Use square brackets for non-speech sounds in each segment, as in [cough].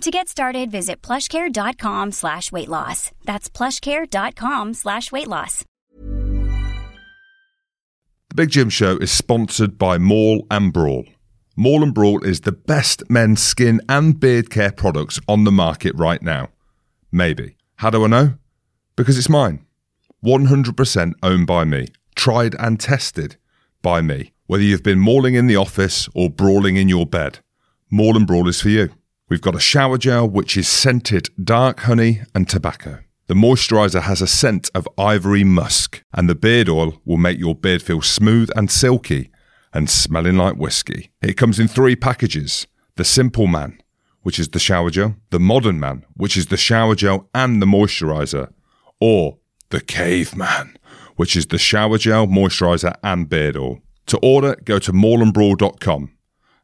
To get started, visit plushcare.com slash weight loss. That's plushcare.com slash weight loss. The Big Jim Show is sponsored by Maul and Brawl. Maul and Brawl is the best men's skin and beard care products on the market right now. Maybe. How do I know? Because it's mine. 100% owned by me. Tried and tested by me. Whether you've been mauling in the office or brawling in your bed, Maul and Brawl is for you. We've got a shower gel which is scented dark honey and tobacco. The moisturizer has a scent of ivory musk, and the beard oil will make your beard feel smooth and silky and smelling like whiskey. It comes in three packages the Simple Man, which is the shower gel, the Modern Man, which is the shower gel and the moisturizer, or the Caveman, which is the shower gel, moisturizer, and beard oil. To order, go to maulandbrawl.com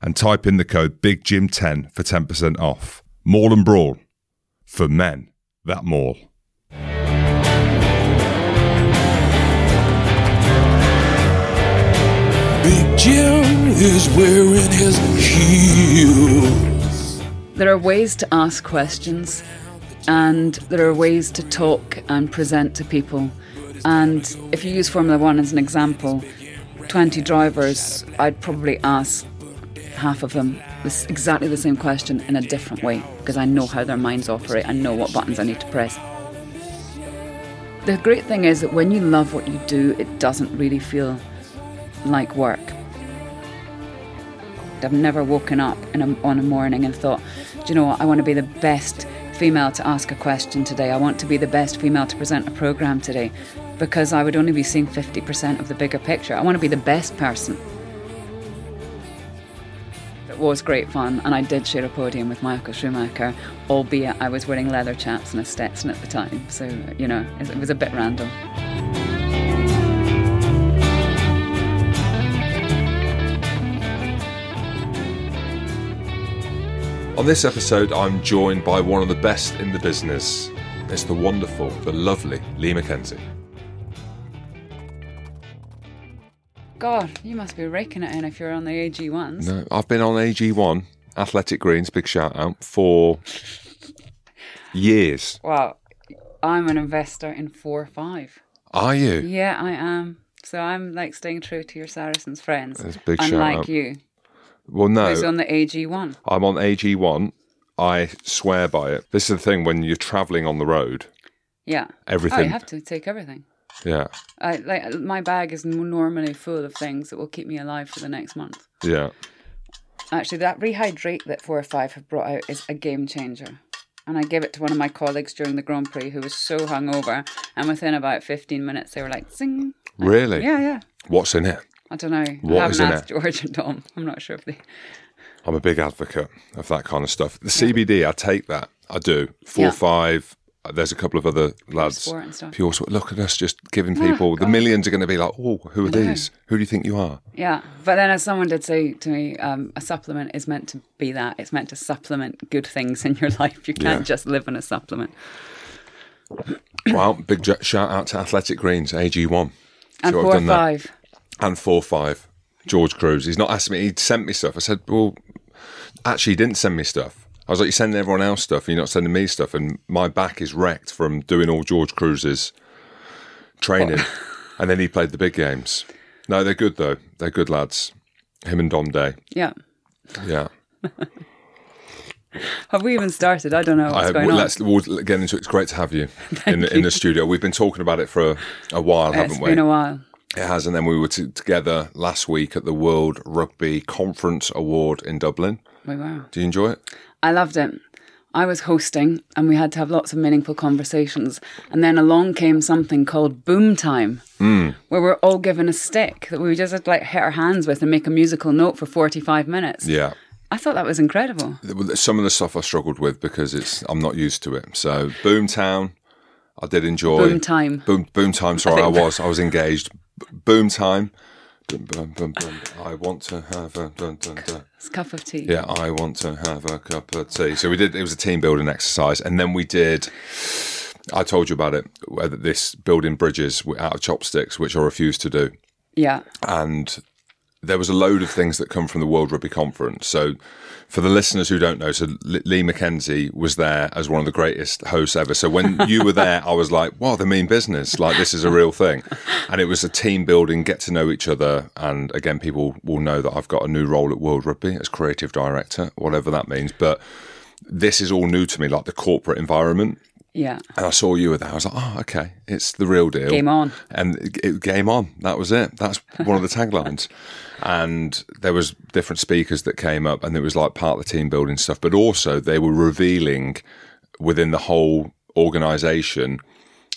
and type in the code BIGJIM10 for 10% off. Maul and Brawl. For men that maul. Big Jim is wearing his heels. There are ways to ask questions, and there are ways to talk and present to people. And if you use Formula One as an example, 20 drivers, I'd probably ask half of them this exactly the same question in a different way because I know how their minds operate. I know what buttons I need to press. The great thing is that when you love what you do, it doesn't really feel like work. I've never woken up a, on a morning and thought, do you know what, I want to be the best female to ask a question today. I want to be the best female to present a program today because I would only be seeing 50% of the bigger picture. I want to be the best person. It was great fun, and I did share a podium with Michael Schumacher, albeit I was wearing leather chaps and a Stetson at the time. So, you know, it was a bit random. On this episode, I'm joined by one of the best in the business. It's the wonderful, the lovely Lee McKenzie. God, you must be raking it in if you're on the AG ones. No, I've been on AG1, Athletic Greens, big shout out, for [laughs] years. Well, I'm an investor in four or five. Are you? Yeah, I am. So I'm like staying true to your Saracens friends. That's a big shout unlike out. you, Well, no. who's on the AG one. I'm on AG1. I swear by it. This is the thing when you're traveling on the road, Yeah. Oh, everything. Oh, everything. you have to take everything. Yeah, I like my bag is normally full of things that will keep me alive for the next month. yeah. Actually, that rehydrate that four or five have brought out is a game changer. And I gave it to one of my colleagues during the Grand Prix who was so hungover, and within about fifteen minutes they were like, "Zing!" Really? Yeah, yeah. What's in it? I don't know. What I haven't is in asked George and Tom. I'm not sure if they. I'm a big advocate of that kind of stuff. The CBD, I take that. I do. Four, Yeah. five. Uh, There's a couple of other lads. Sport and stuff. Pure sport. Look at us just giving Yeah, people. the millions are going to be like, oh, who are these? Who do you think you are? Yeah, but then as someone did say to me, um, a supplement is meant to be that. It's meant to supplement good things in your [laughs] life. You can't Yeah. just live on a supplement. [coughs] well, big shout out to Athletic Greens, AG1. And See four or done there? five. and four five. George Kruis. He's not asked me. He sent me stuff. I said, well, actually, he didn't send me stuff. I was like, you're sending everyone else stuff. and You're not sending me stuff, and my back is wrecked from doing all George Kruis's training. [laughs] and then he played the big games. No, they're good though. They're good lads. Him and Dom Day. Yeah. Yeah. [laughs] Have we even started? I don't know what's I, going well, on. let's we'll get into it. It's great to have you [laughs] in the, in the studio. We've been talking about it for a, a while, haven't It's we? been a while. It has, and then we were t- together last week at the World Rugby Conference Award in Dublin. We were. Do you enjoy it? I loved it. I was hosting and we had to have lots of meaningful conversations. And then along came something called Boom Time, Hmm. where we're all given a stick that we just had to like hit our hands with and make a musical note for 45 minutes. Yeah. I thought that was incredible. Some of the stuff I struggled with because it's I'm not used to it. So Boom Boomtown, I did enjoy Boom time. Boom, boom time. Sorry, I, think- was. I was engaged. B- boom time. Boom, boom, boom. I want to have a dun, dun, dun. A cup of tea. Yeah, I want to have a cup of tea. So we did. It was a team building exercise, and then we did. I told you about it. Whether this building bridges out of chopsticks, which I refused to do, Yeah. and there was a load of things that come from the World Rugby Conference. So, for the listeners who don't know, so Lee McKenzie was there as one of the greatest hosts ever. So when you were there, I was like, "Wow, they mean business! Like this is a real thing." And it was a team building, get to know each other, and again, people will know that I've got a new role at World Rugby as creative director, whatever that means. But this is all new to me, like the corporate environment. Yeah. And I saw you with that. I was like, oh, okay, it's the real deal. Game on. And it, it- game on. That was it. That's one of the [laughs] taglines. And there was different speakers that came up, and it was like part of the team building stuff. But also, they were revealing within the whole organisation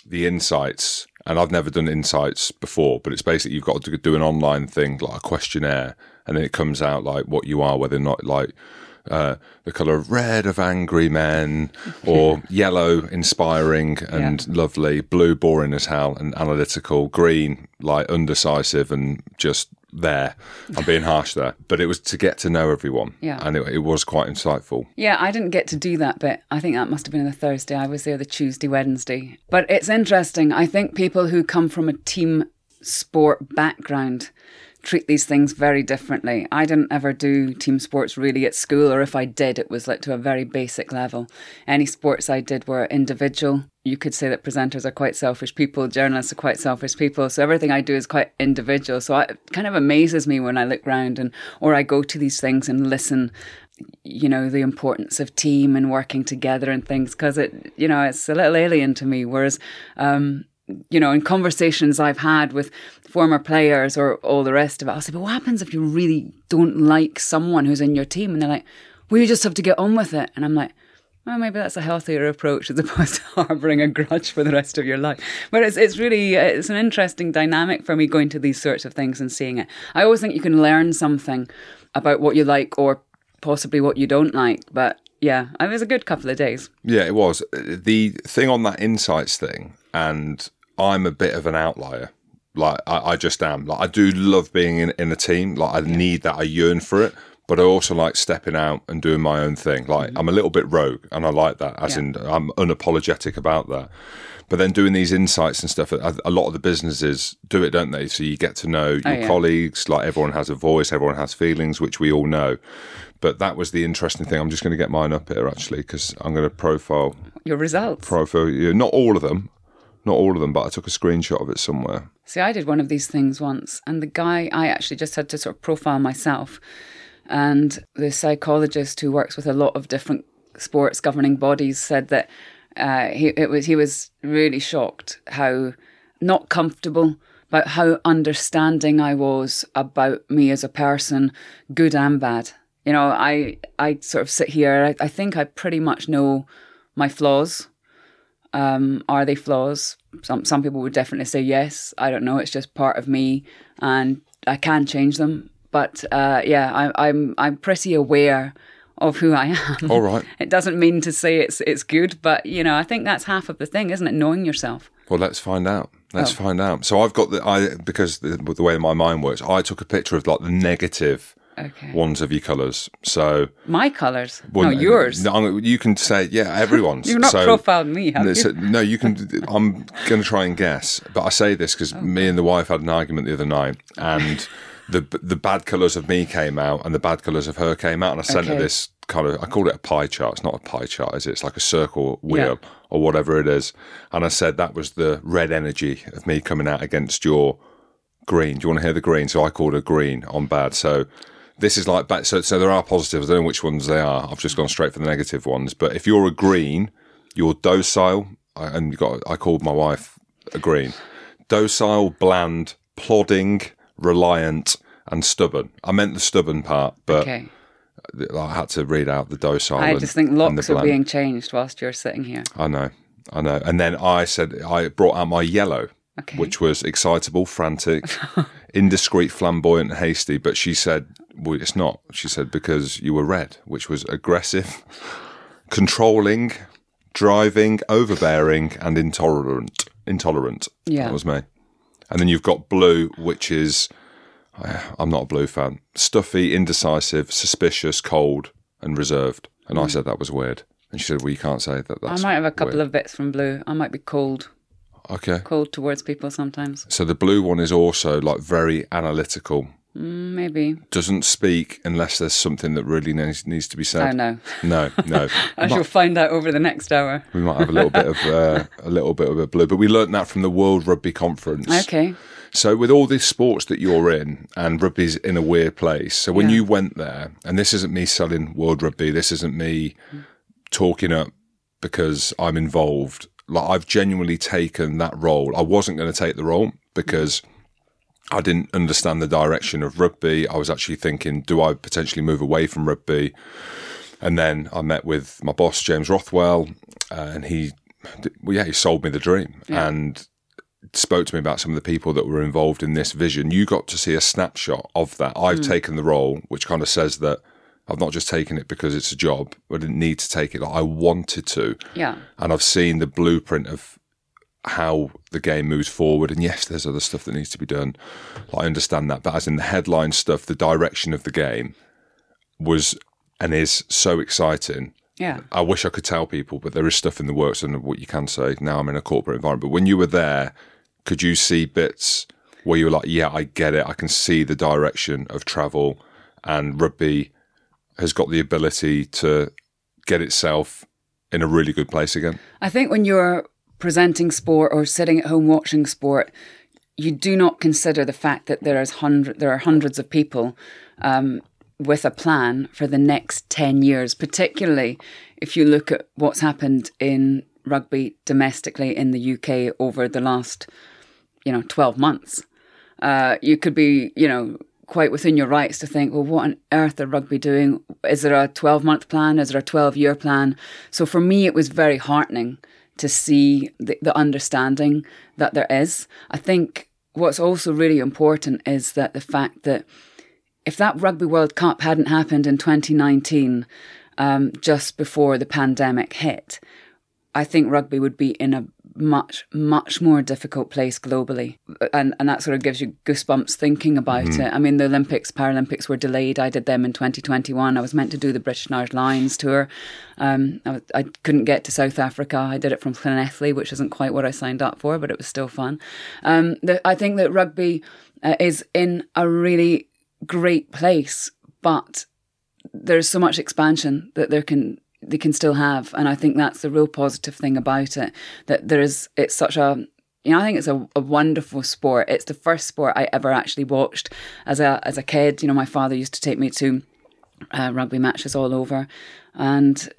the insights. And I've never done insights before, but it's basically you've got to do an online thing like a questionnaire, and then it comes out like what you are, whether or not like uh, the color of red of angry men, [laughs] or yellow inspiring and lovely, blue boring as hell and analytical, green like undecisive and just there. I'm [laughs] being harsh there, but it was to get to know everyone, Yeah. and it, it was quite insightful. Yeah, I didn't get to do that bit. I think that must have been on the Thursday. I was there the Tuesday, Wednesday. But it's interesting. I think people who come from a team sport background treat these things very differently. I didn't ever do team sports really at school, or if I did, it was like to a very basic level. Any sports I did were individual. You could say that presenters are quite selfish people, journalists are quite selfish people. So everything I do is quite individual. So it kind of amazes me when I look round and or I go to these things and listen you know the importance of team and working together and things because it you know it's a little alien to me whereas um you know in conversations i've had with former players or all the rest of it i'll say but what happens if you really don't like someone who's in your team and they're like well you just have to get on with it and i'm like well, maybe that's a healthier approach as [laughs] opposed to harboring a grudge for the rest of your life. But it's it's really it's an interesting dynamic for me going to these sorts of things and seeing it. I always think you can learn something about what you like or possibly what you don't like. But yeah, it was a good couple of days. Yeah, it was. The thing on that insights thing, and I'm a bit of an outlier. Like, I, I just am. Like, I do love being in, in a team. Like, I need that. I yearn for it. But I also like stepping out and doing my own thing. Like, mm-hmm. I'm a little bit rogue, and I like that. As Yeah. in, I'm unapologetic about that. But then doing these insights and stuff, a, a lot of the businesses do it, don't they? So you get to know oh, your Oh, yeah. colleagues. Like, everyone has a voice, everyone has feelings, which we all know. But that was the interesting thing. I'm just going to get mine up here actually because I'm going to profile Your results. profile you. Not all of them, not all of them, but I took a screenshot of it somewhere. See, I did one of these things once, and the guy, I actually just had to sort of profile myself. And the psychologist who works with a lot of different sports governing bodies said that uh, he it was he was really shocked how not comfortable about how understanding I was about me as a person, good and bad. You know, I I sort of sit here. I, I think I pretty much know my flaws. Um, are they flaws? Some some people would definitely say yes. I don't know. It's just part of me, and I can change them. But uh, yeah, I, I'm I'm pretty aware of who I am. All right. [laughs] It doesn't mean to say it's it's good, but you know, I think that's half of the thing, isn't it? Knowing yourself. Well, let's find out. Let's Oh. find out. So I've got the I because the, the way my mind works, I took a picture of like the negative Okay. ones of your colours. So My colours, well, no yours. No, I'm- you can say yeah, everyone's. [laughs] You've not so, profiled me, have no, you? so- no, you can. I'm going to try and guess, but I say this because me and the wife had an argument the other night, and [laughs] the the bad colours of me came out, and the bad colours of her came out, and I sent her this kind of. I called it a pie chart. It's not a pie chart, is it? It's like a circle wheel or whatever it is, and I said that was the red energy of me coming out against your green. Do you want to hear the green? So I called her green on bad. So this is like. So, so there are positives. I don't know which ones they are. I've just gone straight for the negative ones. But if you're a green, you're docile. I- And you got. I called my wife a green. Docile, bland, plodding, reliant, and stubborn. I meant the stubborn part, but okay. I had to read out the docile. I just think and the locks are being changed whilst you're sitting here. I know, I know. And then I said I brought out my yellow, Okay. which was excitable, frantic, [laughs] indiscreet, flamboyant, hasty. But she said, "Well, it's not." She said because you were red, which was aggressive, [laughs] controlling, driving, overbearing, and intolerant. Intolerant. Yeah. That was me. And then you've got blue, which is [sighs] I'm not a blue fan. Stuffy, indecisive, suspicious, cold, and reserved. And I said that was weird. And she said, "Well, you can't say that." Hmm. I might have a couple weird." of bits from blue. I might be cold, Okay. cold towards people sometimes. So the blue one is also like very analytical. Mm, Maybe. Doesn't speak unless there's something that really needs, needs to be said. I know. [laughs] No, no. [laughs] I shall find out over the next hour. we might have a little bit of [laughs] uh, a little bit of a blue, but we learnt that from the World Rugby Conference. Okay. So with all these sports that you're in, and rugby's in a weird place. So when Yeah. you went there, and this isn't me selling World Rugby, this isn't me talking up because I'm involved. Like I've genuinely taken that role. I wasn't going to take the role because I didn't understand the direction of rugby. I was actually thinking, do I potentially move away from rugby? And then I met with my boss James Rothwell, uh, and he, well, yeah, he sold me the dream and spoke to me about some of the people that were involved in this vision. You got to see a snapshot of that. I've taken the role, which kind of says that I've not just taken it because it's a job. I didn't need to take it. I wanted to, Yeah. and I've seen the blueprint of how the game moves forward. And yes, there's other stuff that needs to be done. I understand that, but as in the headline stuff, the direction of the game was and is so exciting. Yeah. I wish I could tell people, but there is stuff in the works and what you can say. Now I'm in a corporate environment. But when you were there, could you see bits where you were like, yeah, I get it. I can see the direction of travel and rugby has got the ability to get itself in a really good place again? I think when you're presenting sport or sitting at home watching sport, you do not consider the fact that there is hundred there are hundreds of people um, with a plan for the next ten years. Particularly if you look at what's happened in rugby domestically in the UK over the last, you know, twelve months. Uh, you could be, you know, quite within your rights to think, well, what on earth are rugby doing? Is there a 12 month plan? Is there a 12 year plan? So for me, it was very heartening to see the, the understanding that there is. I think what's also really important is that the fact that if that Rugby World Cup hadn't happened in 2019, um, just before the pandemic hit, I think rugby would be in a much, much more difficult place globally. And and that sort of gives you goosebumps thinking about it. I mean, the Olympics, Paralympics were delayed. I did them in 2021. I was meant to do the British and Irish Lions tour. Um, I, I couldn't get to South Africa. I did it from Llanelli, which isn't quite what I signed up for, but it was still fun. Um, the, I think that rugby uh, is in a really great place, but there's so much expansion that there can they can still have and i think that's the real positive thing about it that there is it's such a you know i think it's a, a wonderful sport. It's the first sport i ever actually watched as a as a kid. You know my father used to take me to uh, rugby matches all over. And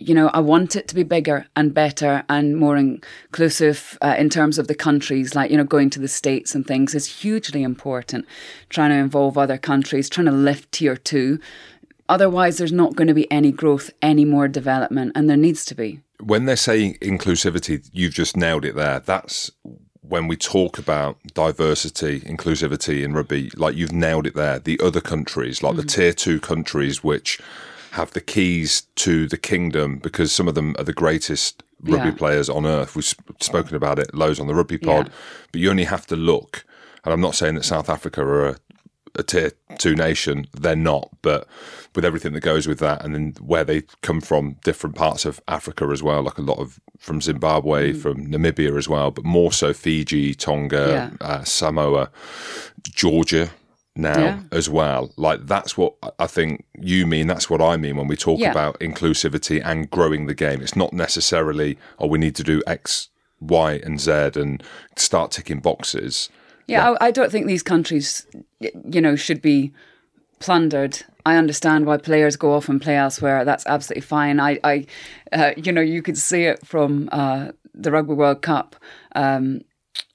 you know i want it to be bigger and better and more inclusive uh, in terms of the countries like you know going to the states and things is hugely important. Trying to involve other countries trying to lift tier 2 Otherwise, there's not going to be any growth, any more development, and there needs to be. When they're saying inclusivity, you've just nailed it there. That's when we talk about diversity, inclusivity in rugby, like you've nailed it there. The other countries, like the mm-hmm. tier two countries, which have the keys to the kingdom because some of them are the greatest rugby Yeah. players on earth. We've spoken about it loads on the rugby pod, Yeah. but you only have to look. And I'm not saying that South Africa are a, a tier two nation, they're not, but with everything that goes with that, and then where they come from, different parts of Africa as well, like a lot of from Zimbabwe, from Namibia as well, but more so Fiji, Tonga, uh, Samoa, Georgia now Yeah. as well. Like that's what I- think you mean. That's what I mean when we talk Yeah. about inclusivity and growing the game. It's not necessarily, oh, we need to do X, Y, and Z and start ticking boxes. Yeah, I, I don't think these countries, you know, should be plundered. I understand why players go off and play elsewhere. That's absolutely fine. I, I uh, you know, you could see it from uh, the Rugby World Cup. Um,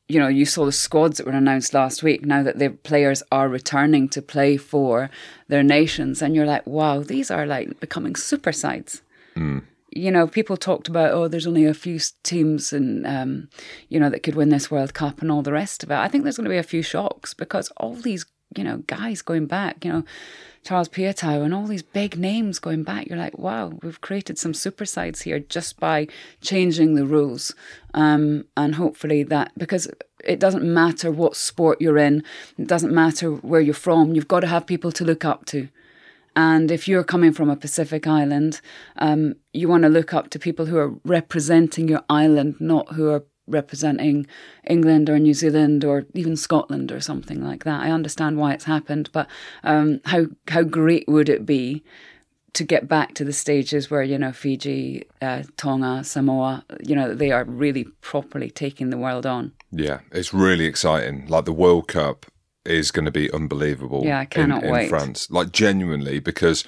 you know, you saw the squads that were announced last week. Now that the players are returning to play for their nations, and you're like, wow, these are like becoming super sides you know, people talked about, oh, there's only a few teams and, um, you know, that could win this World Cup and all the rest of it. I think there's going to be a few shocks because all these you know, guys going back, you know, Charles Piutau and all these big names going back. You're like, wow, we've created some super sides here just by changing the rules. Um, and hopefully that, because it doesn't matter what sport you're in, it doesn't matter where you're from, you've got to have people to look up to. And if you're coming from a Pacific island, um, you want to look up to people who are representing your island, not who are representing England or New Zealand or even Scotland or something like that. I understand why it's happened, but um, how how great would it be to get back to the stages where you know Fiji, uh, Tonga, Samoa, you know they are really properly taking the world on. Yeah, it's really exciting. Like the World Cup is going to be unbelievable. Yeah, I cannot in, in wait. France, like genuinely, because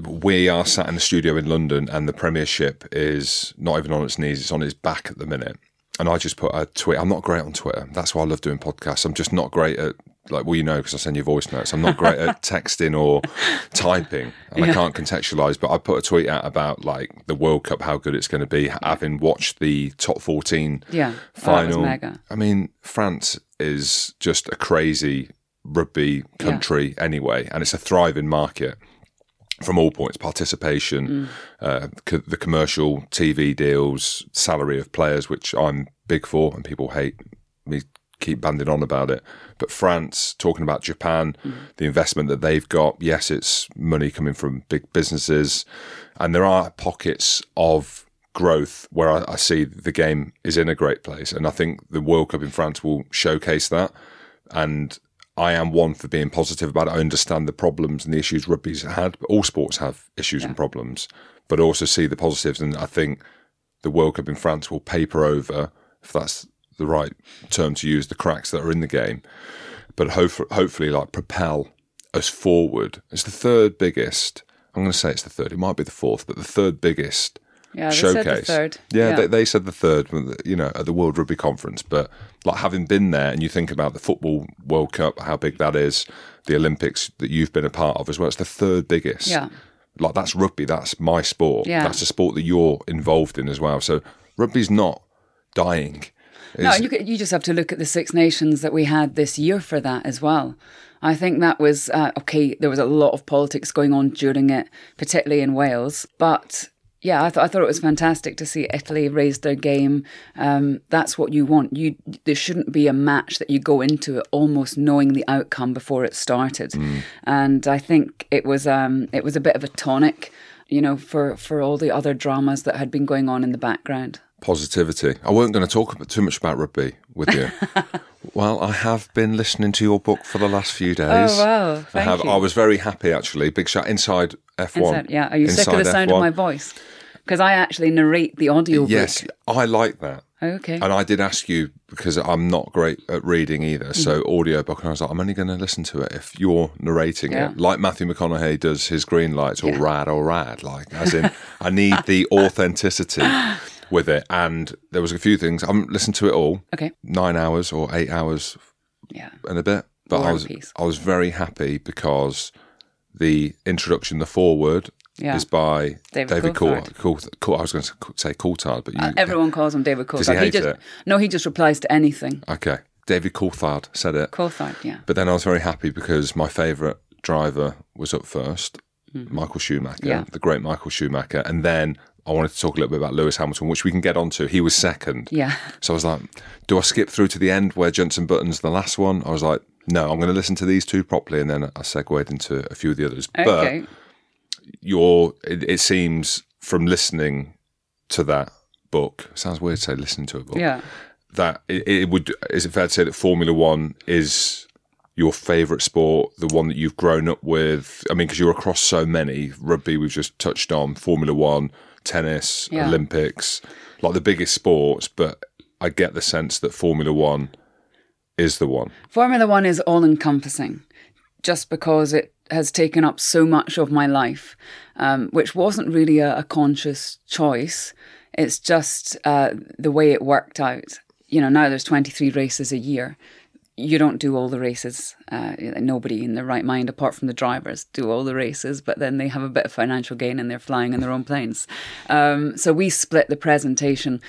we are sat in the studio in London, and the Premiership is not even on its knees; it's on its back at the minute. And I just put a tweet. I'm not great on Twitter. That's why I love doing podcasts. I'm just not great at like well, you know, because I send you voice notes. I'm not great at [laughs] texting or typing, and I can't contextualize. But I put a tweet out about like the World Cup, how good it's going to be, having watched the top 14 Yeah, oh, final. mega. I mean, France is just a crazy rugby country anyway, and it's a thriving market from all points participation, uh, co- the commercial TV deals, salary of players, which I'm big for, and people hate me keep banding on about it. But France, talking about Japan, the investment that they've got, yes, it's money coming from big businesses, and there are pockets of growth where I, I see the game is in a great place, and I think the World Cup in France will showcase that. And I am one for being positive about it. I understand the problems and the issues rugby's had, but all sports have issues and problems, but also see the positives. And I think the World Cup in France will paper over, if that's the right term to use, the cracks that are in the game, but hope, hopefully, like propel us forward. It's the third biggest. I'm going to say it's the third. It might be the fourth, but the third biggest Yeah, they showcase. said the third. Yeah, Yeah. They, they said the third, you know, at the World Rugby Conference. But like having been there, and you think about the football World Cup, how big that is, the Olympics that you've been a part of as well. It's the third biggest. Yeah. Like that's rugby. That's my sport. Yeah. That's a sport that you're involved in as well. So rugby's not dying. No, you could- you just have to look at the Six Nations that we had this year for that as well. I think that was uh, okay. There was a lot of politics going on during it, particularly in Wales. But yeah, I thought I thought it was fantastic to see Italy raise their game. Um, that's what you want. You there shouldn't be a match that you go into it almost knowing the outcome before it started. And I think it was um, it was a bit of a tonic, you know, for for all the other dramas that had been going on in the background. positivity. I weren't going to talk about, too much about rugby with you. [laughs] well, I have been listening to your book for the last few days. Oh, wow. I Thank have. you. I was very happy actually. Big shout inside F1. Inside, yeah. Are you sick of the sound of F1. my voice? Because I actually narrate the audio Yes. I like that. Okay. And I did ask you because I'm not great at reading either. So Mm-hmm. audiobook, and I was like, I'm only going to listen to it if you're narrating Yeah. it, like Matthew McConaughey does his green lights, or Yeah. rad or rad. Like, as in, [laughs] I need the authenticity with it. And there was a few things. I haven't listened to it all. Okay. Nine hours or eight hours Yeah. and a bit. But War I was I was very happy because the introduction, the foreword, Yeah. is by David Coul- Coulthard. Coul- Coul- I was going to say Coulthard, but you Uh, everyone calls him David Does he Coulthard. hate just it? no, he just replies to anything. okay. David Coulthard said it. Coulthard, yeah. But then I was very happy because my favourite driver was up 1st Michael Schumacher. Yeah. the great Michael Schumacher. And then I wanted to talk a little bit about Lewis Hamilton, which we can get onto. He was second. Yeah. So I was like, do I skip through to the end where Jensen Button's the last one? I was like, no, I'm going to listen to these two properly. And then I segued into a few of the others. Okay. But your, it, it seems from listening to that book, sounds weird to say listening to a book yeah. that it, it would is it fair to say that Formula One is your favourite sport, the one that you've grown up with? I mean, because you're across so many rugby, we've just touched on Formula One, tennis, Yeah. Olympics, like the biggest sports. But I get the sense that Formula One is the one. Formula One is all encompassing just because it has taken up so much of my life, um, which wasn't really a, a conscious choice. It's just uh, the way it worked out. You know, now there's 23 races a year. You don't do all the races. Uh, nobody in their right mind, apart from the drivers, do all the races, but then they have a bit of financial gain and they're flying in their own planes. Um, so we split the presentation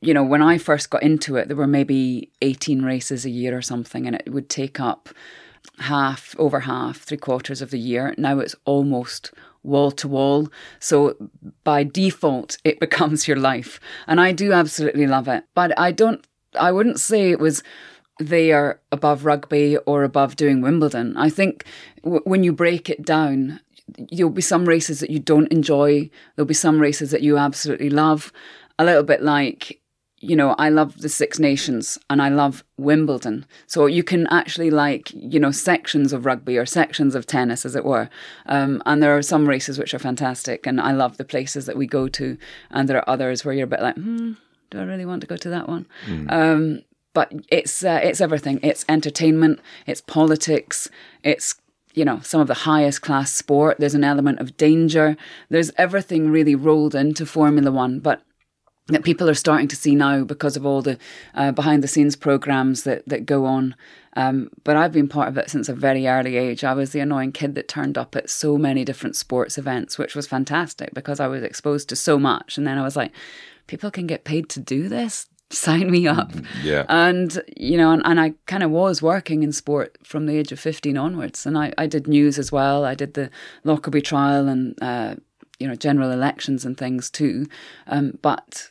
you know, when I first got into it, there were maybe 18 races a year or something, and it would take up half, over half, three quarters of the year. Now it's almost wall to wall. So by default, it [laughs] becomes your life. And I do absolutely love it. But I don't, I wouldn't say it was they are above rugby or above doing Wimbledon. I think w- when you break it down, there'll be some races that you don't enjoy, there'll be some races that you absolutely love. A little bit like you know, I love the Six Nations and I love Wimbledon. So you can actually like, you know, sections of rugby or sections of tennis, as it were. Um, and there are some races which are fantastic and I love the places that we go to. And there are others where you're a bit like, hmm, do I really want to go to that one? Mm. Um, but it's uh, it's everything. It's entertainment. It's politics. It's you know some of the highest class sport. There's an element of danger. There's everything really rolled into Formula One, but that people are starting to see now because of all the uh, behind the scenes programs that, that go on. Um, but I've been part of it since a very early age. I was the annoying kid that turned up at so many different sports events, which was fantastic because I was exposed to so much. And then I was like, people can get paid to do this? [laughs] Sign me up. Mm-hmm. Yeah. And, you know, and, and I kind of was working in sport from the age of 15 onwards. And I, I did news as well. I did the Lockerbie trial and, uh, you know, general elections and things too. Um, but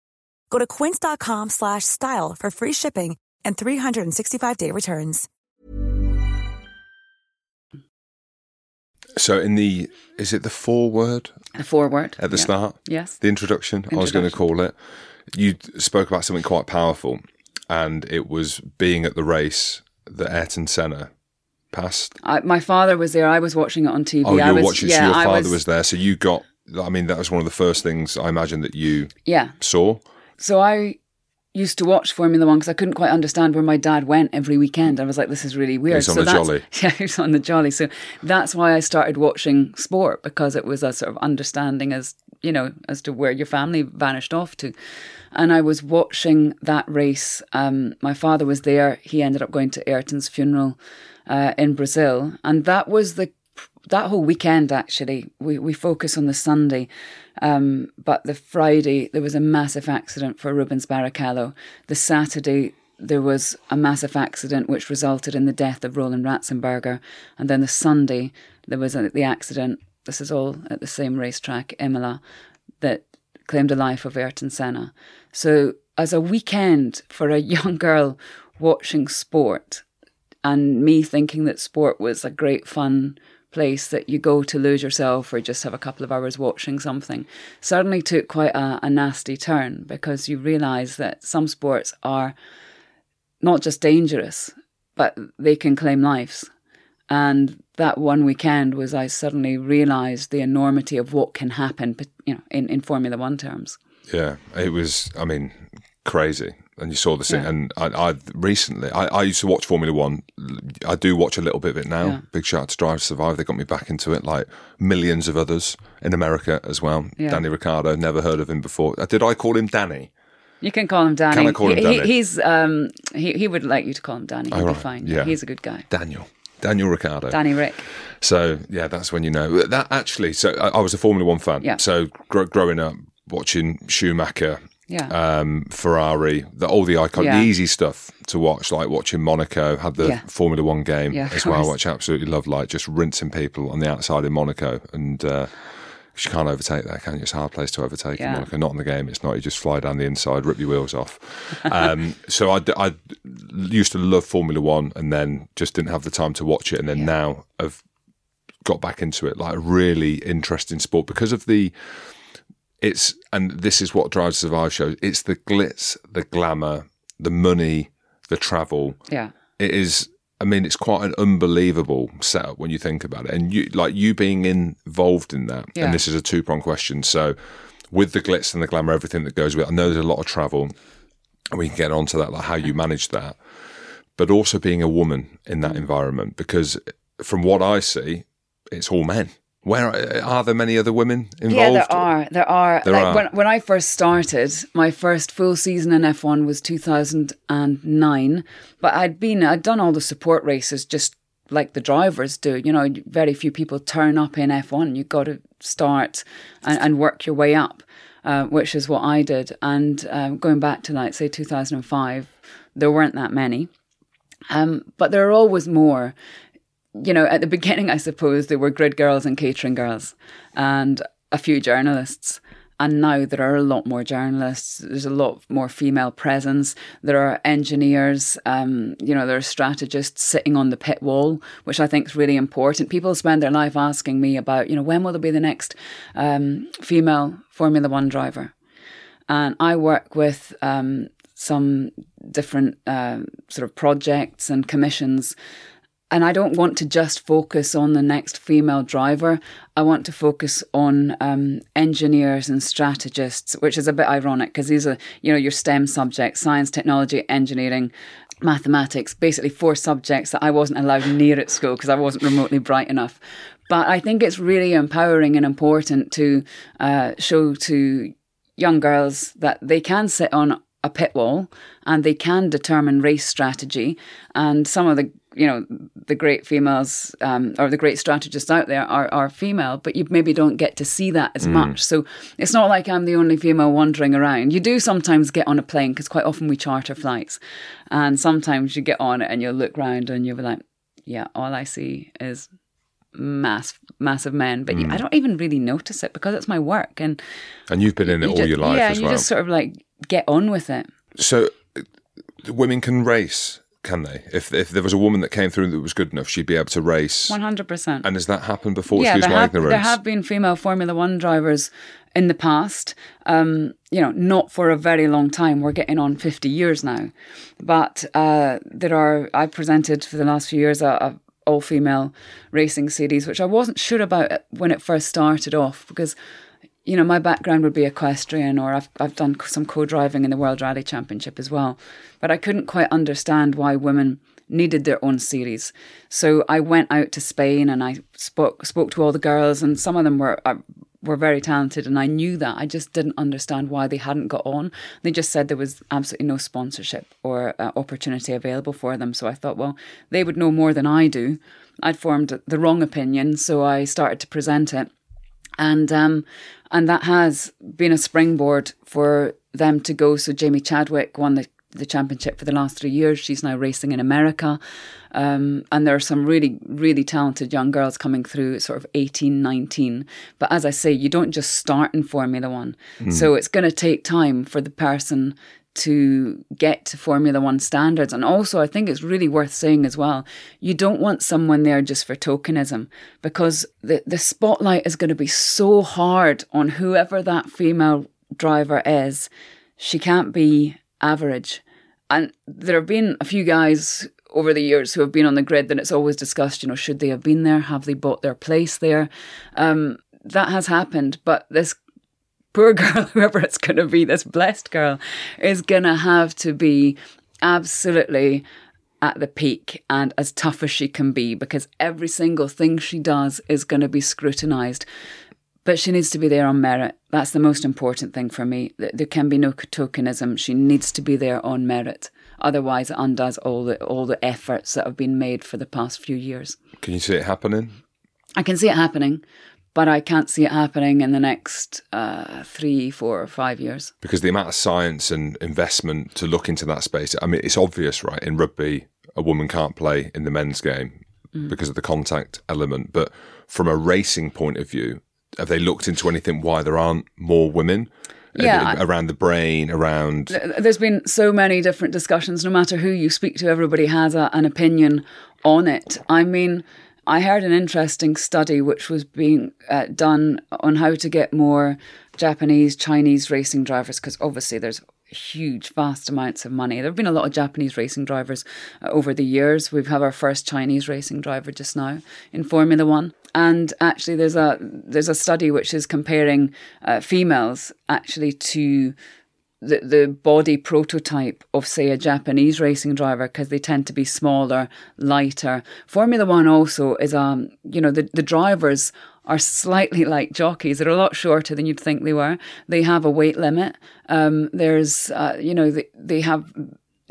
Go to quince.com slash style for free shipping and 365-day returns. So in the, is it the foreword? The foreword. At the yeah. start? Yes. The introduction, introduction, I was going to call it. You spoke about something quite powerful and it was being at the race that Ayrton Senna passed. I, my father was there. I was watching it on TV. Oh, you were was, watching, yeah, so your father was, was there. So you got, I mean, that was one of the first things I imagine that you yeah. saw. So I used to watch Formula One because I couldn't quite understand where my dad went every weekend. I was like, this is really weird. He's on so the jolly. [laughs] Yeah, he was on the jolly. So that's why I started watching sport because it was a sort of understanding as, you know, as to where your family vanished off to. And I was watching that race. Um, my father was there. He ended up going to Ayrton's funeral uh, in Brazil. And that was the that whole weekend actually we, we focus on the sunday um, but the friday there was a massive accident for rubens barrichello. The saturday there was a massive accident which resulted in the death of roland ratzenberger. And then the sunday there was a, the accident this is all at the same racetrack imola that claimed the life of ayrton senna. So as a weekend for a [laughs] young girl watching sport and me thinking that sport was a great fun place that you go to lose yourself or just have a couple of hours watching something suddenly took quite a, a nasty turn because you realize that some sports are not just dangerous, but they can claim lives. And that one weekend was I suddenly realized the enormity of what can happen, you know, in, in Formula One terms. Yeah, it was. I mean, crazy and you saw the scene. Yeah. And I, I recently, I, I, used to watch Formula One. I do watch a little bit of it now. Yeah. Big shout out to Drive to Survive. They got me back into it, like millions of others in America as well. Yeah. Danny Ricciardo, never heard of him before. Uh, Did I call him Danny? You can call him Danny. Can I call him he, Danny? He, he's um, he he would like you to call him Danny. He'd Oh, be fine. Yeah. he's a good guy. Daniel. Daniel Ricciardo. Danny Rick. So yeah, that's when you know that actually. So I, I was a Formula One fan. Yeah. So gr- growing up, watching Schumacher, Yeah. um, Ferrari, the, all the icon, Yeah. the easy stuff to watch, like watching Monaco, had the Yeah. Formula One game Yeah, as well, which I absolutely love, like just rinsing people on the outside in Monaco. And uh, you can't overtake there, can you? It's a hard place to overtake in Monaco. Not in the game, it's not. You just fly down the inside, rip your wheels off. Um, [laughs] so I used to love Formula One and then just didn't have the time to watch it. And then now I've got back into it, like a really interesting sport because of the it's and this is what drives Survive shows. It's the glitz, the glamour, the money, the travel. Yeah. It is. I mean, it's quite an unbelievable setup when you think about it, and you like you being involved in that. Yeah. And this is a two prong question. So, with the glitz and the glamour, everything that goes with it, I know there's a lot of travel, and we can get onto that, like how you manage that. but also being a woman in that mm. environment? Because from what I see, it's all men. Where are there many other women involved? Yeah, there are. There are. There like are. When, when I first started, my first full season in F1 was 2009. But I'd been, I'd done all the support races just like the drivers do. You know, very few people turn up in F1. You've got to start and, and work your way up, uh, which is what I did. And um, going back to like, say, 2005, there weren't that many. Um, but there are always more you know, at the beginning, I suppose there were grid girls and catering girls and a few journalists. And now there are a lot more journalists. There's a lot more female presence. There are engineers. Um, you know, there are strategists sitting on the pit wall, which I think is really important. People spend their life asking me about, you know, when will there be the next um, female Formula One driver? And I work with um, some different uh, sort of projects and commissions and I don't want to just focus on the next female driver. I want to focus on um, engineers and strategists, which is a bit ironic because these are, you know, your STEM subjects: science, technology, engineering, mathematics. Basically, four subjects that I wasn't allowed near at school because I wasn't remotely bright enough. But I think it's really empowering and important to uh, show to young girls that they can sit on a pit wall and they can determine race strategy. And some of the you know the great females um, or the great strategists out there are, are female, but you maybe don't get to see that as much. So it's not like I'm the only female wandering around. You do sometimes get on a plane because quite often we charter flights, and sometimes you get on it and you'll look round and you'll be like, yeah, all I see is mass massive men but you, i don't even really notice it because it's my work and and you've been in it you all ju- your life yeah as you well. just sort of like get on with it So uh, women can race, can they? If if there was a woman that came through that was good enough, she'd be able to race. 100% And has that happened before? yeah, Excuse there my have, ignorance. there have been female Formula One drivers in the past. Um, you know, not for a very long time. We're getting on 50 years now. But uh, there are, I presented for the last few years a, a all female racing series, which I wasn't sure about when it first started off because. You know, my background would be equestrian, or I've I've done some co-driving in the World Rally Championship as well, but I couldn't quite understand why women needed their own series. So I went out to Spain and I spoke spoke to all the girls, and some of them were uh, were very talented, and I knew that. I just didn't understand why they hadn't got on. They just said there was absolutely no sponsorship or uh, opportunity available for them. So I thought, well, they would know more than I do. I'd formed the wrong opinion, so I started to present it and um, and that has been a springboard for them to go. So Jamie Chadwick won the the championship for the last three years. She's now racing in America, um, and there are some really really talented young girls coming through, sort of 18, 19. But as I say, you don't just start in Formula One, so it's going to take time for the person to get to Formula One standards. And also, I think it's really worth saying as well, you don't want someone there just for tokenism because the, the spotlight is going to be so hard on whoever that female driver is. She can't be average. And there have been a few guys over the years who have been on the grid that it's always discussed, you know, should they have been there? Have they bought their place there? Um, that has happened, but this poor [laughs] girl, whoever it's going to be, this blessed girl, is going to have to be absolutely at the peak and as tough as she can be because every single thing she does is going to be scrutinized. But she needs to be there on merit. That's the most important thing for me. There can be no tokenism. She needs to be there on merit. Otherwise, it undoes all the all the efforts that have been made for the past few years. Can you see it happening? I can see it happening, but I can't see it happening in the next uh, three, four, or five years. Because the amount of science and investment to look into that space, I mean, it's obvious, right? In rugby, a woman can't play in the men's game because of the contact element. But from a racing point of view, have they looked into anything why there aren't more women? Yeah. around the brain, around There's been so many different discussions. No matter who you speak to, everybody has a, an opinion on it. I mean, I heard an interesting study which was being uh, done on how to get more Japanese, Chinese racing drivers, because obviously there's huge, vast amounts of money. There have been a lot of Japanese racing drivers uh, over the years. We've had our first Chinese racing driver just now in Formula One. And actually, there's a there's a study which is comparing uh, females actually to the, the body prototype of, say, a Japanese racing driver because they tend to be smaller, lighter. Formula One also is, um, you know, the, the drivers are slightly like jockeys. They're a lot shorter than you'd think they were. They have a weight limit. Um, there's, uh, you know, they, they have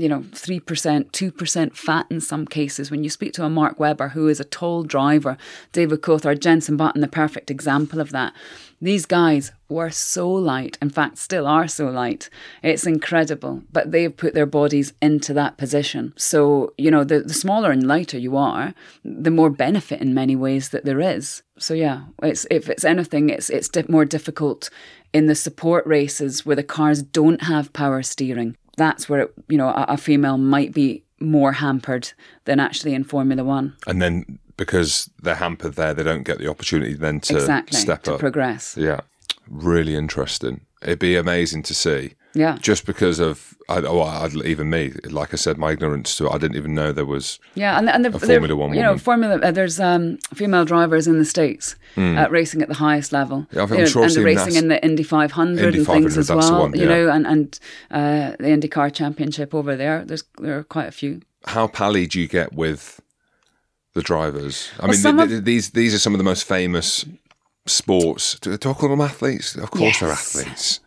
you know, 3%, 2% fat in some cases. When you speak to a Mark Webber, who is a tall driver, David Coulthard, Jensen Button, the perfect example of that. These guys were so light, in fact, still are so light. It's incredible, but they've put their bodies into that position. So, you know, the, the smaller and lighter you are, the more benefit in many ways that there is. So, yeah, it's, if it's anything, it's, it's more difficult in the support races where the cars don't have power steering that's where it, you know a, a female might be more hampered than actually in Formula One. And then because they're hampered there, they don't get the opportunity then to exactly, step to up, progress. Yeah, really interesting. It'd be amazing to see. Yeah. Just because of, I, oh, I'd, even me, like I said, my ignorance to it, I didn't even know there was. Yeah, and and the, Formula One. You know. Formula. Uh, there's um, female drivers in the states uh, racing at the highest level. Yeah, I think You I'm know, sure and racing in the Indy 500 Indy and things as well. one, you know, and and uh, the IndyCar Championship over there. There's there are quite a few. How pally do you get with the drivers? I Well, mean, some th- of- these these are some of the most famous sports. Do, do I call them athletes? Of course, they're athletes.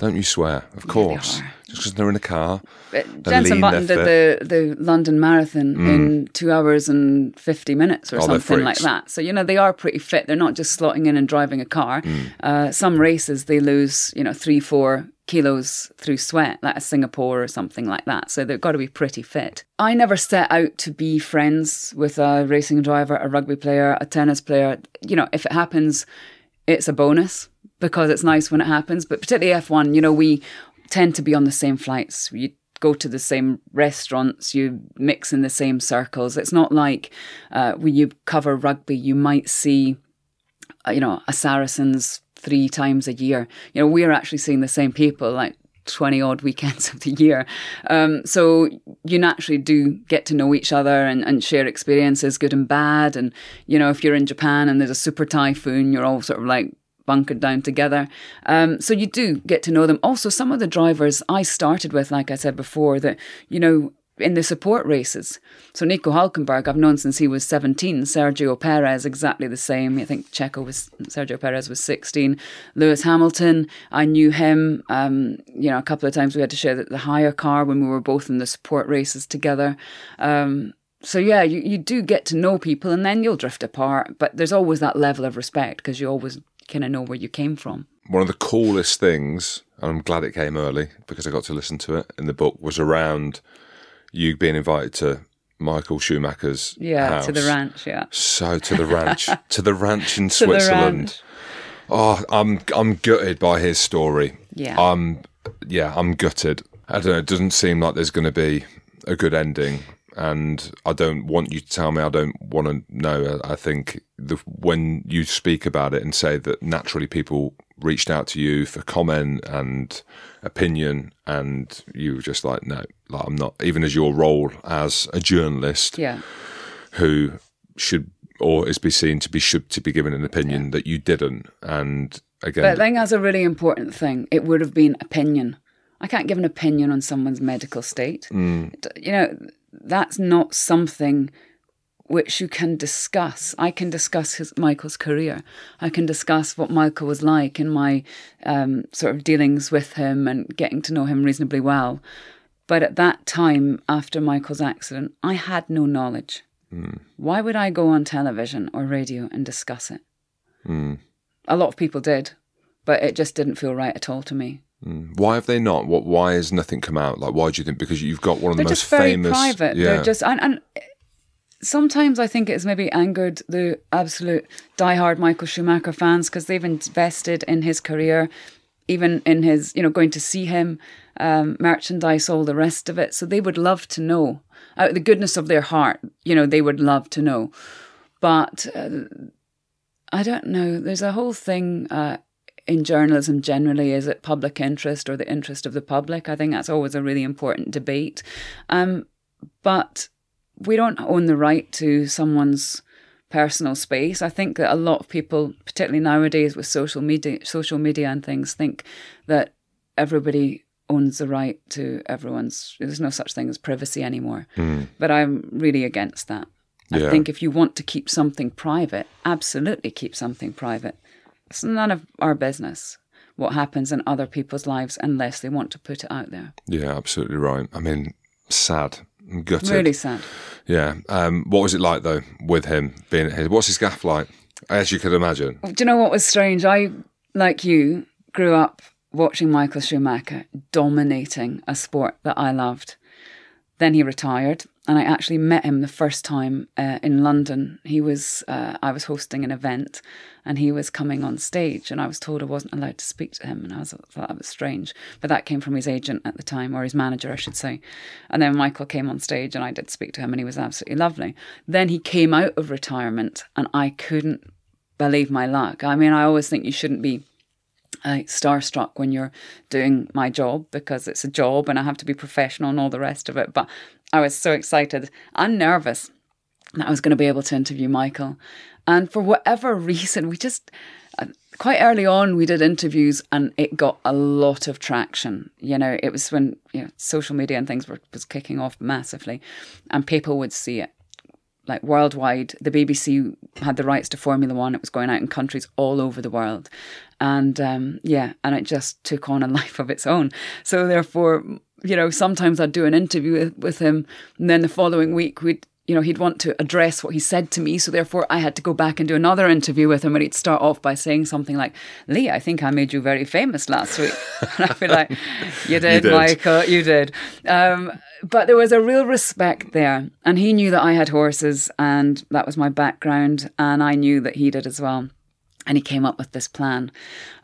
Don't you swear? Of course, are. just because they're in a car. Uh, Jenson lean, Button did the, the London Marathon mm. in two hours and 50 minutes or Oh, something like that. So, you know, they are pretty fit. They're not just slotting in and driving a car. Mm. Uh, some races, they lose, you know, three, four kilos through sweat, like a Singapore or something like that. So they've got to be pretty fit. I never set out to be friends with a racing driver, a rugby player, a tennis player. You know, if it happens, it's a bonus because it's nice when it happens. But particularly F1, you know, we tend to be on the same flights. You go to the same restaurants, you mix in the same circles. It's not like uh, when you cover rugby, you might see, uh, you know, a Saracens three times a year. You know, we're actually seeing the same people like 20 odd weekends [laughs] of the year. Um, so you naturally do get to know each other and, and share experiences, good and bad. And, you know, if you're in Japan and there's a super typhoon, you're all sort of like bunkered down together. Um, so you do get to know them. Also, some of the drivers I started with, like I said before, that, you know, in the support races. So Nico Hulkenberg, I've known since he was 17. Sergio Perez, exactly the same. I think Checo was, Sergio Perez was 16. Lewis Hamilton, I knew him, um, you know, a couple of times we had to share the, the hire car when we were both in the support races together. Um, so yeah, you, you do get to know people and then you'll drift apart. But there's always that level of respect because you always kind of know where you came from. One of the coolest things, and I'm glad it came early because I got to listen to it in the book, was around you being invited to Michael Schumacher's Yeah, house. to the ranch, yeah. So to the ranch, [laughs] to the ranch in Switzerland. ranch. Oh, I'm I'm gutted by his story. Yeah. I'm yeah, I'm gutted. I don't know. It doesn't seem like there's going to be a good ending, and I don't want you to tell me. I don't want to know. I think the, when you speak about it and say that naturally people reached out to you for comment and opinion, and you were just like, no, like I'm not. Even as your role as a journalist, Yeah. who should or is be seen to be should to be given an opinion that you didn't and again But I think that's a really important thing. It would have been opinion. I can't give an opinion on someone's medical state. Mm. You know, that's not something which you can discuss. I can discuss his, Michael's career. I can discuss what Michael was like in my um, sort of dealings with him and getting to know him reasonably well. But at that time, after Michael's accident, I had no knowledge. Hmm. Why would I go on television or radio and discuss it? Hmm. A lot of people did, but it just didn't feel right at all to me. Hmm. why have they not what why has nothing come out like why do you think because you've got one of the They're most just very famous private. yeah They're just and, and sometimes I think it's maybe angered the absolute diehard Michael Schumacher fans because they've invested in his career, even in his you know going to see him, um, merchandise, all the rest of it. So they would love to know out of the goodness of their heart. You know they would love to know, but uh, I don't know. There's a whole thing. Uh, in journalism generally is it public interest or the interest of the public i think that's always a really important debate um, but we don't own the right to someone's personal space i think that a lot of people particularly nowadays with social media social media and things think that everybody owns the right to everyone's. There's no such thing as privacy anymore. Hmm. But I'm really against that. Yeah. I think if you want to keep something private, absolutely keep something private. It's none of our business what happens in other people's lives unless they want to put it out there. Yeah, absolutely right. I mean, sad. Gutted. Really sad. Yeah. Um, what was it like though with him being at his? What's his gaff like? As you could imagine. Do you know what was strange? I, like you, grew up watching Michael Schumacher dominating a sport that I loved. Then he retired, and I actually met him the first time uh, in London. He was, uh, I was hosting an event, and he was coming on stage, and I was told I wasn't allowed to speak to him, and I was thought that was strange. But that came from his agent at the time, or his manager, I should say. And then Michael came on stage, and I did speak to him, and he was absolutely lovely. Then he came out of retirement, and I couldn't believe my luck. I mean, I always think you shouldn't be uh, starstruck when you're doing my job because it's a job and I have to be professional and all the rest of it. But I was so excited and nervous that I was going to be able to interview Michael. And for whatever [laughs] reason, we just uh, quite early on we did interviews and it got a lot of traction. You know, it was when you know social media and things were was kicking off massively, and people would see it like worldwide. The BBC had the rights to Formula One. It was going out in countries all over the world. And um, yeah, and it just took on a [laughs] life of its own. So therefore, you know, sometimes I'd do an interview with, with him, and then the following week we'd you know, he'd want to address what he said to me. So therefore, I had to go back and do another interview with him. And he'd start off by saying something like, Lee, I think I made you very famous last week. [laughs] [laughs] and I'd be like, You did, did. Michael, you did. Um, but there was a real respect there. And he knew that I had horses and that was my background. And I knew that he did as well. And he came up with this plan.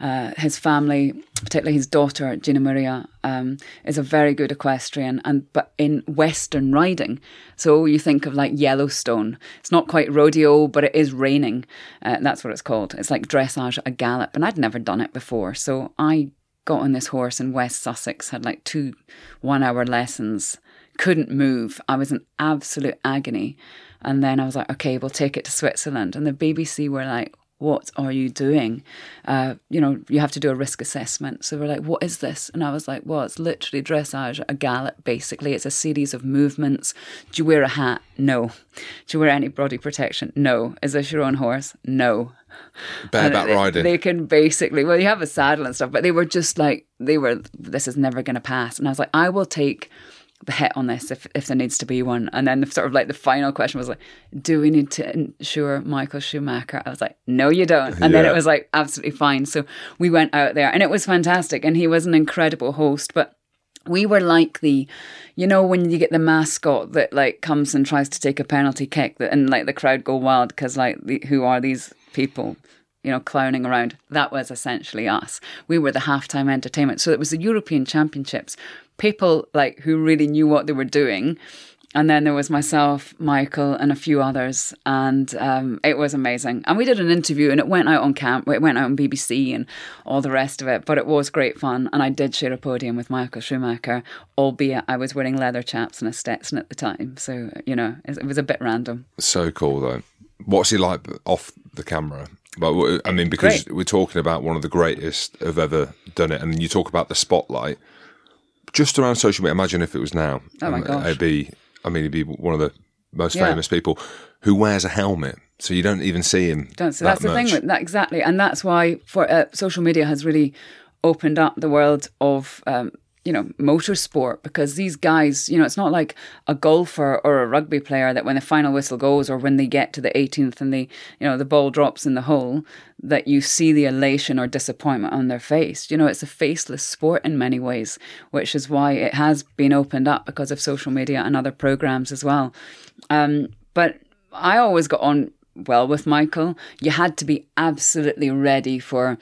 Uh, his family, particularly his daughter Gina Maria, um, is a very good equestrian, and but in Western riding. So you think of like Yellowstone. It's not quite rodeo, but it is reining. Uh, that's what it's called. It's like dressage a gallop, and I'd never done it before. So I got on this horse in West Sussex, had like two one-hour lessons, couldn't move. I was in absolute agony, and then I was like, okay, we'll take it to Switzerland, and the BBC were like what are you doing? Uh, you know, you have to do a risk assessment. So we're like, what is this? And I was like, well, it's literally dressage, a gallop, basically. It's a series of movements. Do you wear a hat? No. Do you wear any body protection? No. Is this your own horse? No. Bareback riding. They can basically, well, you have a saddle and stuff, but they were just like, they were, this is never going to pass. And I was like, I will take the hit on this if, if there needs to be one. And then the sort of like the final question was like, do we need to insure Michael Schumacher? I was like, no, you don't. And then it was like absolutely fine. So we went out there and it was fantastic. And he was an incredible host. But we were like the, you know, when you get the mascot that like comes and tries to take a penalty kick that, and like the crowd go wild because like the, who are these people? You know, clowning around. That was essentially us. We were the halftime entertainment. So it was the European Championships. People like who really knew what they were doing. And then there was myself, Michael, and a few others, and um, it was amazing. And we did an interview, and it went out on camp, it went out on BBC, and all the rest of it. But it was great fun, and I did share a podium with Michael Schumacher, albeit I was wearing leather chaps and a Stetson at the time. So you know, it, was a bit random. So cool though. What's he like off the camera? But I mean, because Great. we're talking about one of the greatest who've ever done it, and you talk about the spotlight just around social media. Imagine if it was now. Oh my Um, gosh. It'd be. I mean, he'd be one of the most Yeah. famous people who wears a helmet, so you don't even see him. Don't. So that that's the thing much. that exactly, and that's why for uh, social media has really opened up the world of um, you know motorsport because these guys, you know, it's not like a golfer or a rugby player that when the final whistle goes or when they get to the 18th and the you know the ball drops in the hole that you see the elation or disappointment on their face. You know, it's a faceless sport in many ways, which is why it has been opened up because of social media and other programs as well. Um, but I always got on well with Michael. You had to be absolutely ready for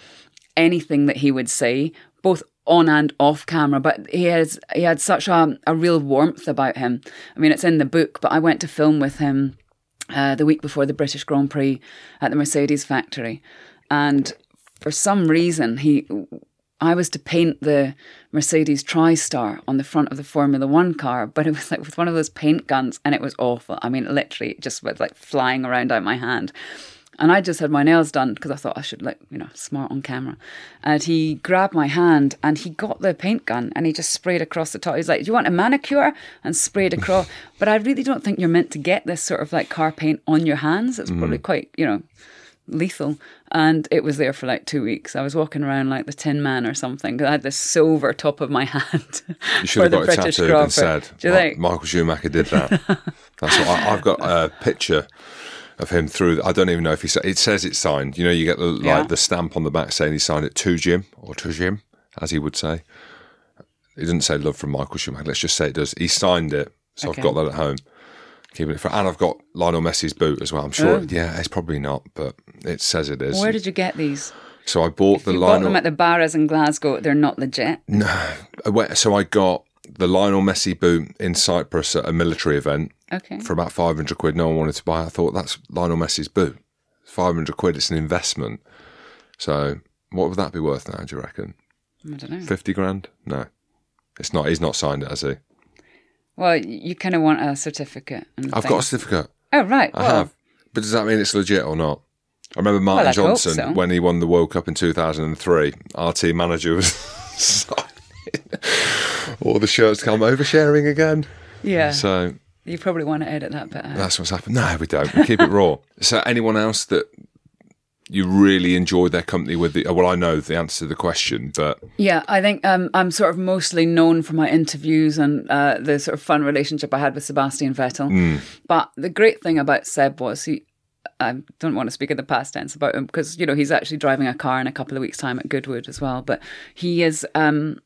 anything that he would say, both on and off camera. But he has he had such a, a real warmth about him. I mean, it's in the book, but I went to film with him uh, the week before the British Grand Prix at the Mercedes factory, and for some reason he. I was to paint the Mercedes TriStar on the front of the Formula One car, but it was like with one of those paint guns, and it was awful. I mean, literally, it just was like flying around out my hand. And I just had my nails done because I thought I should look, you know, smart on camera. And he grabbed my hand and he got the paint gun and he just sprayed across the top. He's like, Do you want a manicure? And sprayed across. [laughs] but I really don't think you're meant to get this sort of like car paint on your hands. It's probably mm. quite, you know, lethal. And it was there for like two weeks. I was walking around like the Tin Man or something. I had this silver top of my [laughs] hand. You should have got it tattooed and said, Do you "Mi- think? Michael Schumacher did that. [laughs] That's what I, I've got a picture of him through. I don't even know if he it says it's signed. You know, you get the like the stamp on the back saying he signed it to Jim or to Jim, as he would say. He didn't say love from Michael Schumacher. Let's just say it does. He signed it, so Okay. I've got that at home. Keeping it for, and I've got Lionel Messi's boot as well. I'm sure. Oh. Yeah, it's probably not, but it says it is. Where did you get these? so I bought the you bought Lionel. them at the Barras in Glasgow. They're not legit. Went- so I got the Lionel Messi boot in Cyprus at a military event Okay. for about 500 quid. No one wanted to buy it. I thought that's Lionel Messi's boot. 500 quid, it's an investment. So what would that be worth now, do you reckon? I don't know. 50 grand? No. It's not. He's not signed it, has he? Well, you kind of want a certificate. And I've got a certificate. Oh, right. I well, have. But does that mean it's legit or not? I remember Martin Well, I'd Johnson, so. when he won the World Cup in 2003, our team manager was [laughs] signing all the shirts come oversharing again. Yeah. So you probably want to edit that bit out. That's what's happened. No, we don't. We keep it raw. [laughs] So, anyone else that you really enjoyed their company with? The, well, I know the answer to the question, but Yeah, I think um, I'm sort of mostly known for my interviews and uh, the sort of fun relationship I had with Sebastian Vettel. But the great thing about Seb was he. I don't want to speak in the past tense about him because you know he's actually driving a car in a couple of weeks' time at Goodwood as well. But he is um,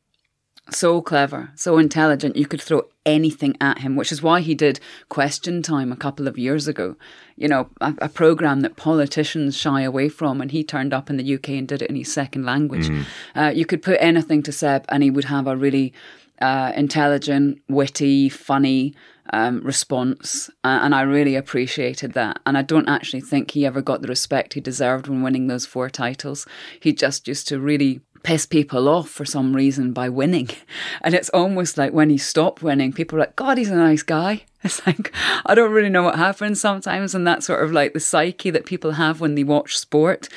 so clever, so intelligent. You could throw anything at him, which is why he did Question Time a couple of years ago. You know, a, a program that politicians shy away from, and he turned up in the UK and did it in his second language. Uh, you could put anything to Seb, and he would have a really uh, intelligent, witty, funny um, response, uh, and I really appreciated that. And I don't actually think he ever got the respect he deserved when winning those four titles. He just used to really piss people off for some reason by winning. [laughs] And it's almost like when he stopped winning, people are like, God, he's a nice guy. [laughs] It's like, I don't really know what happens sometimes. And that's sort of like the psyche that people have when they watch sport.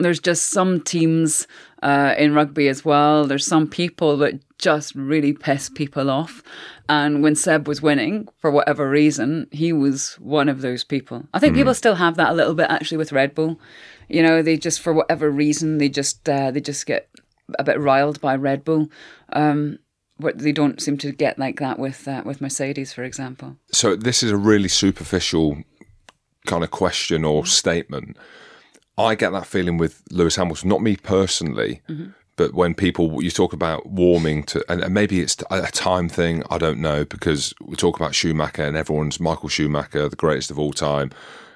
There's just some teams uh, in rugby as well. There's some people that just really piss people off. And when Seb was winning, for whatever reason, he was one of those people. I think people still have that a little bit actually with Red Bull. You know, they just for whatever reason they just uh, they just get a bit riled by Red Bull. Um, but they don't seem to get like that with uh, with Mercedes, for example. so this is a really superficial kind of question or statement. I get that feeling with Lewis Hamilton, not me personally, but when people you talk about warming to, and, and maybe it's a time thing, I don't know, because we talk about Schumacher and everyone's Michael Schumacher, the greatest of all time.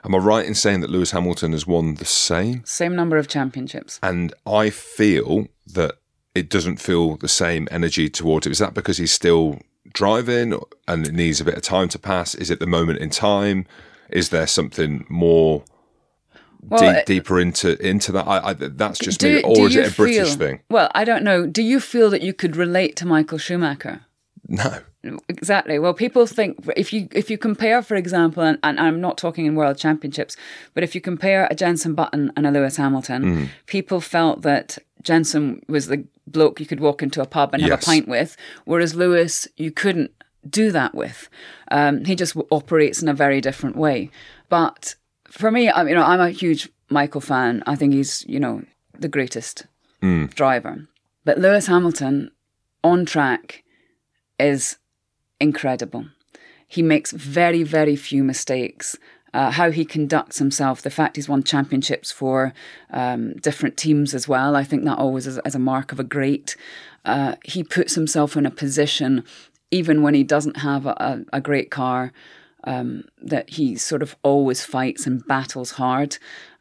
Am I right in saying that Lewis Hamilton has won the same? Same number of championships. and I feel that it doesn't feel the same energy towards it. Is that because he's still driving and it needs a bit of time to pass? Is it the moment in time? Is there something more Well, deep, uh, it- deep into into that? I, I, that's just Do- me, or is it a British thing? Well, I don't know. Do you feel that you could relate to Michael Schumacher? No. Exactly. Well, people think if you if you compare, for example, and, and I'm not talking in world championships, but if you compare a Jenson Button and a Lewis Hamilton, people felt that Jenson was the bloke you could walk into a pub and have a pint with, whereas Lewis you couldn't do that with. Um, he just w- operates in a very different way. But for me, I you know, I'm a huge Michael fan. I think he's you know the greatest driver. But Lewis Hamilton on track is incredible. He makes very, very few mistakes. Uh, how he conducts himself, the fact he's won championships for um, different teams as well, I think that always is, is a mark of a great. Uh, he puts himself in a position, even when he doesn't have a, a, a great car, um, that he sort of always fights and battles hard.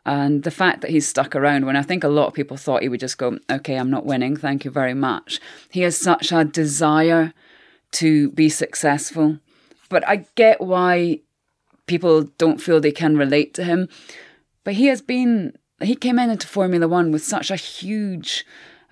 And the fact that he's stuck around when I think a lot of people thought he would just go, okay, I'm not winning, thank you very much. He has such a desire to be successful. But I get why people don't feel they can relate to him. But he has been, he came in into Formula One with such a huge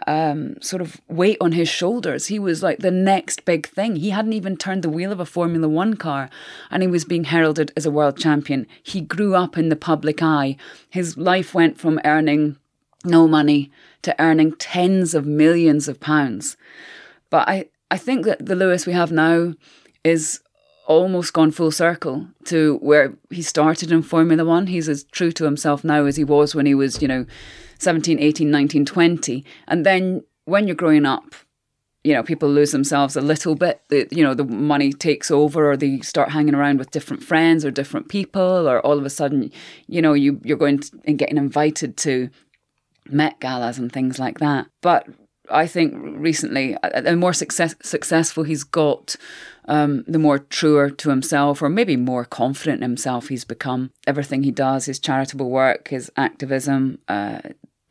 um, sort of weight on his shoulders. He was like the next big thing. He hadn't even turned the wheel of a Formula One car and he was being heralded as a world champion. He grew up in the public eye. His life went from earning no money to earning tens of millions of pounds. But I, I think that the Lewis we have now is almost gone full circle to where he started in Formula One. He's as true to himself now as he was when he was, you know, 17, 18, 19, 20. And then when you're growing up, you know, people lose themselves a little bit. The, you know, the money takes over, or they start hanging around with different friends or different people, or all of a sudden, you know, you you're going to, and getting invited to Met galas and things like that. But I think recently, the more success, successful he's got, um, the more truer to himself, or maybe more confident in himself he's become. Everything he does, his charitable work, his activism, uh,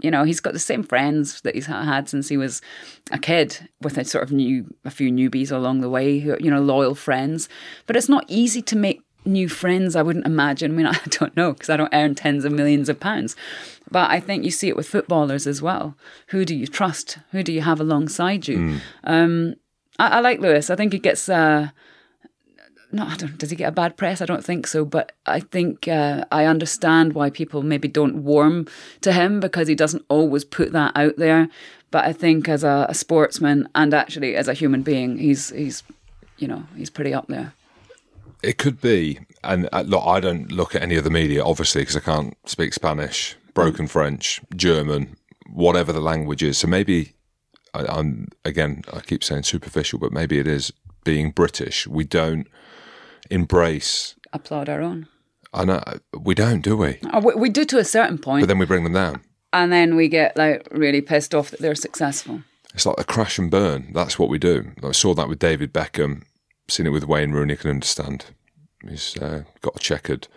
you know, he's got the same friends that he's had since he was a kid, with a sort of new, a few newbies along the way, who, you know, loyal friends. But it's not easy to make new friends, I wouldn't imagine. I mean, [laughs] I don't know because I don't earn tens of millions of pounds. But I think you see it with footballers as well. Who do you trust? Who do you have alongside you? Mm. Um, I, I, like Lewis. I think he gets. Uh, no, I don't. Does he get a bad press? I don't think so. But I think uh, I understand why people maybe don't warm to him because he doesn't always put that out there. But I think as a, a sportsman and actually as a human being, he's he's you know he's pretty up there. It could be, and uh, look, I don't look at any of the media, obviously, because I can't speak Spanish, broken French, German, whatever the language is. So maybe I, I'm again, I keep saying superficial, but maybe it is being British. We don't embrace applaud our own. I know we don't, do we? Oh, we, we do to a certain point, but then we bring them down, and then we get like really pissed off that they're successful. It's like a crash and burn. That's what we do. I saw that with David Beckham seen it with Wayne Rooney. Can understand. He's uh, got a checkered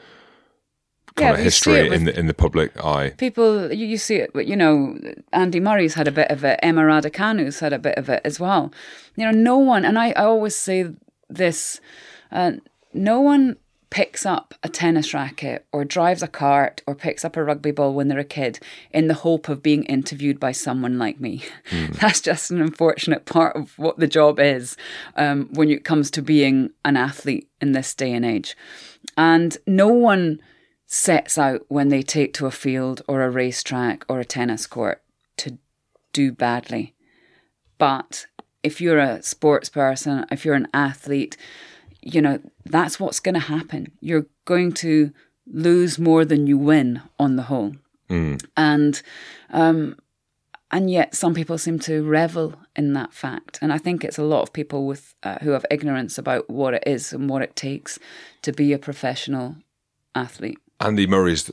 kind yeah, of history in the in the public eye. People, you, you see it, but you know, Andy Murray's had a bit of it. Emma Raducanu's had a bit of it as well. You know, no one, and I, I always say this: uh, no one picks up a tennis racket or drives a cart or picks up a rugby ball when they're a kid in the hope of being interviewed by someone like me. Mm. [laughs] That's just an unfortunate part of what the job is um, when it comes to being an athlete in this day and age. And no one sets out when they take to a field or a racetrack or a tennis court to do badly. But if you're a sports person, if you're an athlete, you know, that's what's going to happen. You're going to lose more than you win on the whole. Mm. And um, and yet some people seem to revel in that fact. And I think it's a lot of people with uh, who have ignorance about what it is and what it takes to be a professional athlete. Andy Murray's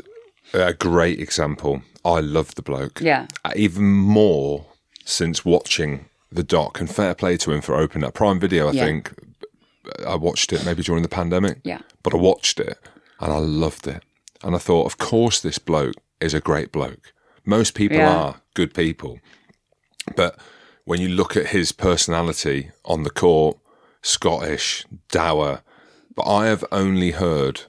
a great example. I love the bloke. Yeah. Uh, even more since watching the doc and fair play to him for opening up Prime Video, I yeah. think I watched it maybe during the pandemic. Yeah. But I watched it and I loved it. And I thought, of course, this bloke is a great bloke. Most people yeah. are good people. But when you look at his personality on the court, Scottish, dour, but I have only heard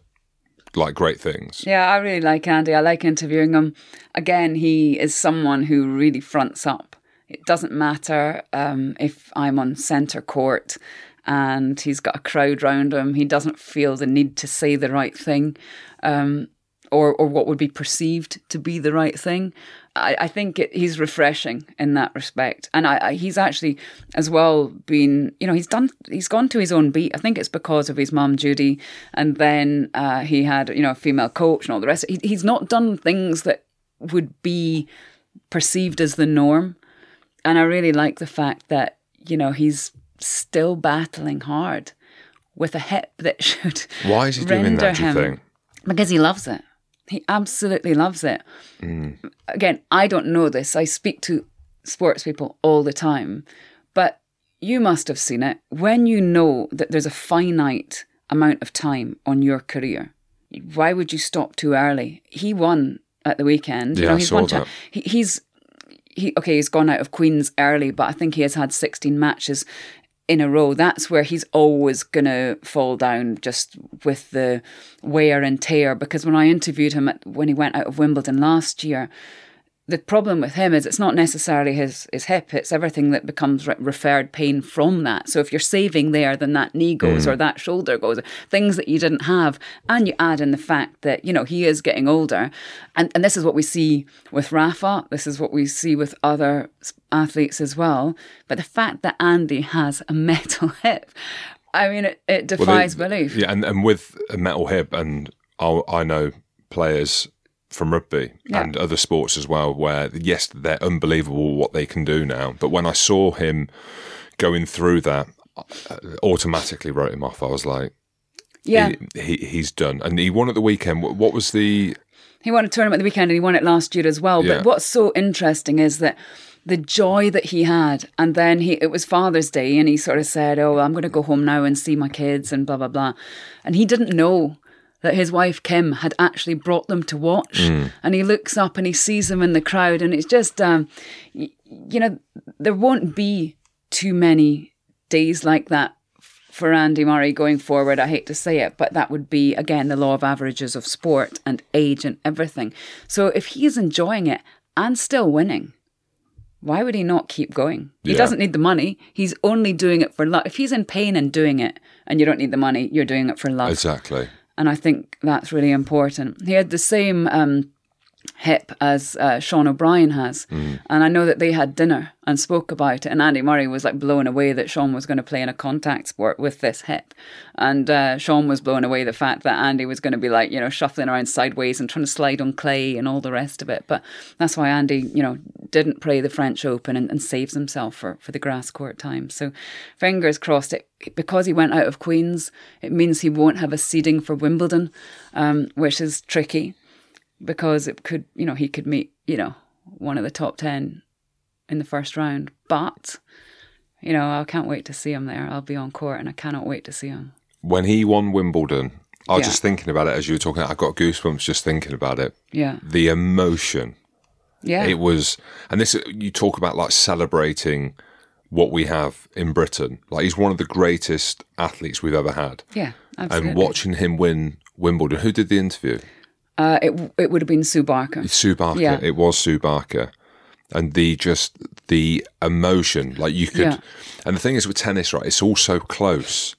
like great things. Yeah, I really like Andy. I like interviewing him. Again, he is someone who really fronts up. It doesn't matter um, if I'm on centre court and he's got a crowd round him. He doesn't feel the need to say the right thing. Um, or, or what would be perceived to be the right thing. I, I think it, he's refreshing in that respect, and I, I, he's actually as well been, you know, he's done, he's gone to his own beat. I think it's because of his mum Judy, and then uh, he had, you know, a female coach and all the rest. He, he's not done things that would be perceived as the norm, and I really like the fact that you know he's still battling hard with a hip that [laughs] should. Why is he doing that? Do you think? Because he loves it. He absolutely loves it. Mm. Again, I don't know this. I speak to sports people all the time, but you must have seen it. When you know that there's a finite amount of time on your career, why would you stop too early? He won at the weekend. Yeah, you know, he's I saw won that. He, he's he okay. He's gone out of Queens early, but I think he has had 16 matches in a row, that's where he's always going to fall down just with the wear and tear. Because when I interviewed him at, when he went out of Wimbledon last year, the problem with him is it's not necessarily his, his hip, it's everything that becomes re- referred pain from that. So if you're saving there, then that knee goes or mm. that shoulder goes, things that you didn't have. And you add in the fact that, you know, he is getting older. And, and this is what we see with Rafa, this is what we see with other athletes as well. But the fact that Andy has a [laughs] metal hip, I mean, it, it Well, defies they- belief. Yeah, and, and with a metal hip, and I, I know players from rugby Yeah. and other sports as well, where yes, they're unbelievable what they can do now. But when I saw him going through that, I automatically wrote him off. I was like, Yeah. he, he he's done, and he won at the weekend. What what was the? He won a tournament at the weekend and he won it last year as well. Yeah. But what's so interesting is that the joy that he had, and then he it was Father's Day, and he sort of said, "Oh, I'm going to go home now and see my kids," and blah blah blah, and he didn't know that his wife Kim had actually brought them to watch, and he looks up and he sees them in the crowd, and it's just, um, y- you know, there won't be too many days like that for Andy Murray going forward. I hate to say it, but that would be, again, the law of averages of sport and age and everything. So if he's enjoying it and still winning, why would he not keep going? He Yeah. doesn't need the money. He's only doing it for love. If he's in pain and doing it and you don't need the money, you're doing it for love. Exactly. And I think that's really important. He had the same um, hip as uh, Sean O'Brien has. And I know that they had dinner and spoke about it. And Andy Murray was like blown away that Sean was going to play in a contact sport with this hip. And uh, Sean was blown away the fact that Andy was going to be like, you know, shuffling around sideways and trying to slide on clay and all the rest of it. But that's why Andy, you know, didn't play the French Open and, and saves himself for, for the grass court time. So fingers crossed it because he went out of Queens, it means he won't have a seeding for Wimbledon, um, which is tricky because it could, you know, he could meet, you know, one of the top 10 in the first round. But, you know, I can't wait to see him there. I'll be on court and I cannot wait to see him. When he won Wimbledon, I was Yeah. just thinking about it as you were talking. I got goosebumps just thinking about it. Yeah. The emotion. Yeah. It was, and this you talk about like celebrating what we have in Britain. Like he's one of the greatest athletes we've ever had. yeah. Absolutely. And watching him win Wimbledon, who did the interview? Uh, it, it would have been Sue Barker. Sue Barker. Yeah. It was Sue Barker. And the just the emotion, like you could, Yeah. and the thing is with tennis, right? It's all so close,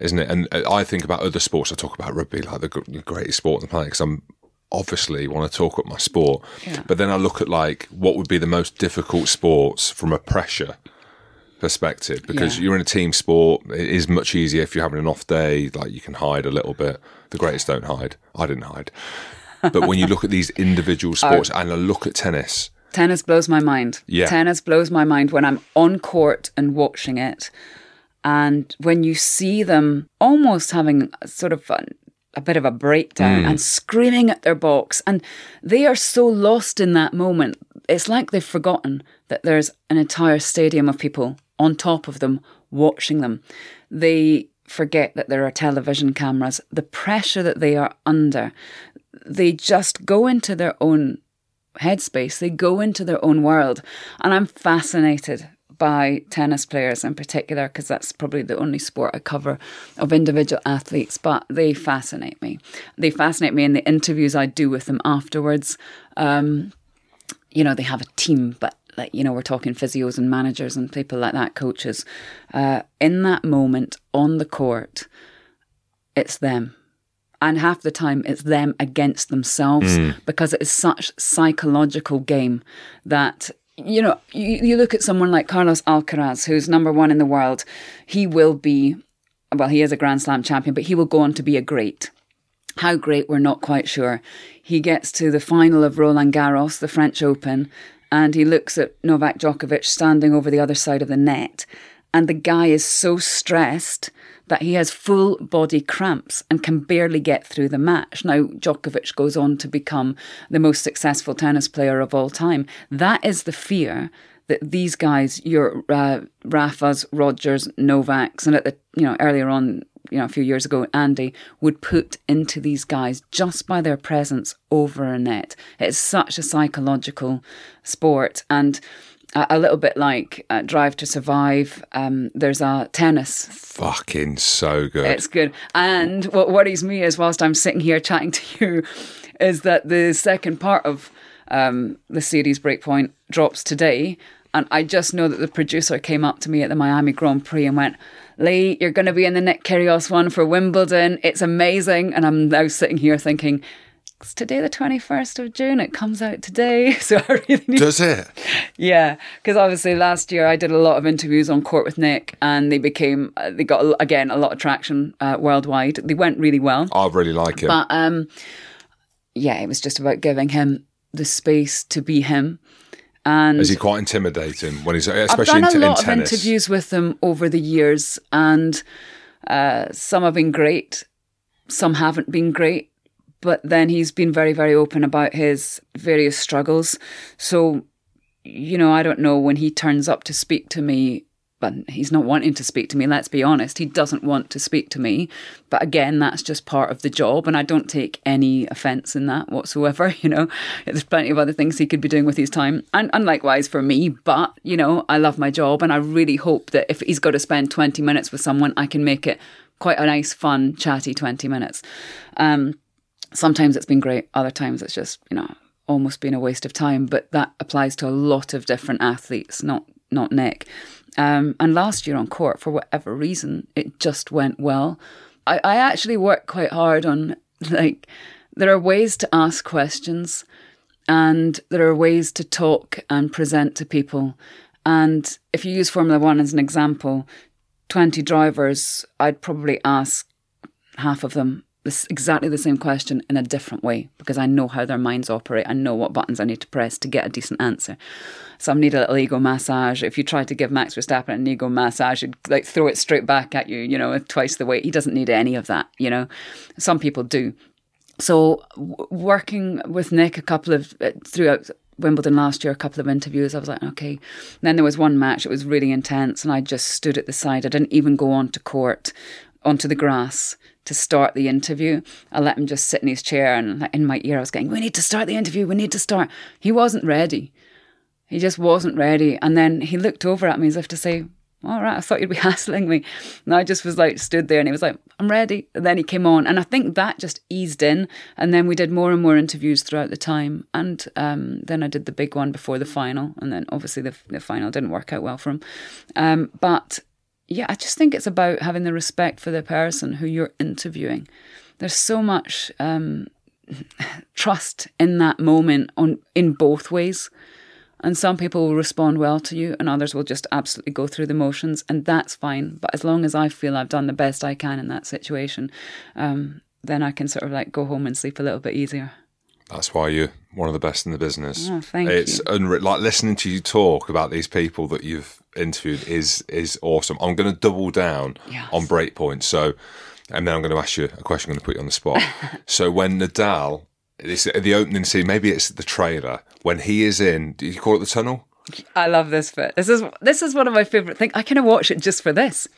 isn't it? And uh, I think about other sports. I talk about rugby, like the greatest sport on the planet, because I'm obviously want to talk up my sport. Yeah. But then I look at like what would be the most difficult sports from a pressure perspective, because Yeah. you're in a team sport. It is much easier if you're having an off day. Like you can hide a little bit. The greatest don't hide. I didn't hide. But when you look at these individual [laughs] uh, sports, and I look at tennis, Tennis blows my mind. Yeah. Tennis blows my mind when I'm on court and watching it. And when you see them almost having sort of a, a bit of a breakdown mm. and screaming at their box, and they are so lost in that moment. It's like they've forgotten that there's an entire stadium of people on top of them watching them. They forget that there are television cameras, the pressure that they are under. They just go into their own headspace. They go into their own world. And I'm fascinated by tennis players in particular because that's probably the only sport I cover of individual athletes, but they fascinate me. They fascinate me in the interviews I do with them afterwards. Um, you know, they have a team, but like, you know, we're talking physios and managers and people like that, coaches. Uh, in that moment on the court, it's them and half the time it's them against themselves hmm. because it is such psychological game that you know you, you look at someone like Carlos Alcaraz who's number one in the world. He will be well he is a grand slam champion but he will go on to be a great. How great we're not quite sure. He gets to the final of Roland Garros the French Open and he looks at Novak Djokovic standing over the other side of the net. And the guy is so stressed that he has full body cramps and can barely get through the match. Now, Djokovic goes on to become the most successful tennis player of all time. That is the fear that these guys, your uh, Rafas, Rogers, Novaks, and at the you know earlier on, you know a few years ago, Andy would put into these guys just by their presence over a net. It's such a psychological sport and a a little bit like uh, Drive to Survive. Um, there's a tennis. fucking so good. It's good. And what worries me is, whilst I'm sitting here chatting [laughs] to you, is that the second part of um, the series Breakpoint drops today. And I just know that the producer came up to me at the Miami Grand Prix and went, Lee, you're going to be in the Nick Kyrgios one for Wimbledon. It's amazing. And I'm now sitting here thinking, it's today the 21st of June. It comes out today. [laughs] So I really need Does it? yeah, because obviously last year I did a lot of interviews on court with Nick, and they became uh, they got again a lot of traction uh, worldwide. They went really well, I really like it. but um, yeah, it was just about giving him the space to be him. And Is he quite intimidating when he's I've especially done a in, in lot of interviews with him over the years, and uh, some have been great, some haven't been great. But then he's been very, very open about his various struggles. So, you know, I don't know when he turns up to speak to me. But he's not wanting to speak to me, let's be honest. He doesn't want to speak to me. But again, that's just part of the job. And I don't take any offense in that whatsoever. [laughs] You know, there's plenty of other things he could be doing with his time. And, and likewise for me. But, you know, I love my job. And I really hope that if he's got to spend 20 minutes with someone, I can make it quite a nice, fun, chatty 20 minutes. Um, sometimes it's been great. Other times it's just, you know, almost been a waste of time. But that applies to a lot of different athletes, not not Nick. Um, and last year on court, for whatever reason, it just went well. I, I actually worked quite hard on like there are ways to ask questions and there are ways to talk and present to people. And if you use Formula One as an example, 20 drivers, I'd probably ask half of them this exactly the same question in a different way because I know how their minds operate. I know what buttons I need to press to get a decent answer. Some need a little ego massage. If you try to give Max Verstappen an ego massage, it'd like throw it straight back at you, you know, twice the weight. He doesn't need any of that, you know. Some people do. So w- working with Nick a couple of uh, throughout Wimbledon last year, a couple of interviews, I was like, okay. And then there was one match, it was really intense, and I just stood at the side. I didn't even go onto court, onto the grass to start the interview. I let him just sit in his chair, and in my ear, I was going, "We need to start the interview. We need to start." He wasn't ready. He just wasn't ready. And then he looked over at me as if to say, all right, I thought you'd be [laughs] hassling me. And I just was like, stood there and he was like, I'm ready. And then he came on. And I think that just eased in. And then we did more and more interviews throughout the time. And um, then I did the big one before the final. And then obviously the, the final didn't work out well for him. Um, but yeah, I just think it's about having the respect for the person who you're interviewing. There's so much um, [laughs] trust in that moment on in both ways. And some people will respond well to you, and others will just absolutely go through the motions, and that's fine. But as long as I feel I've done the best I can in that situation, um, then I can sort of like go home and sleep a little bit easier. That's why you're one of the best in the business. Oh, thank it's you. unre- like listening to you talk about these people that you've interviewed is is awesome. I'm going to double down Yes. on breakpoint. So, and then I'm going to ask you a question. I'm going to put you on the spot. [laughs] so when Nadal, it's the opening scene. Maybe it's the trailer when he is in. Do you call it the tunnel? I love this bit. This is this is one of my favorite things. I kind of watch it just for this.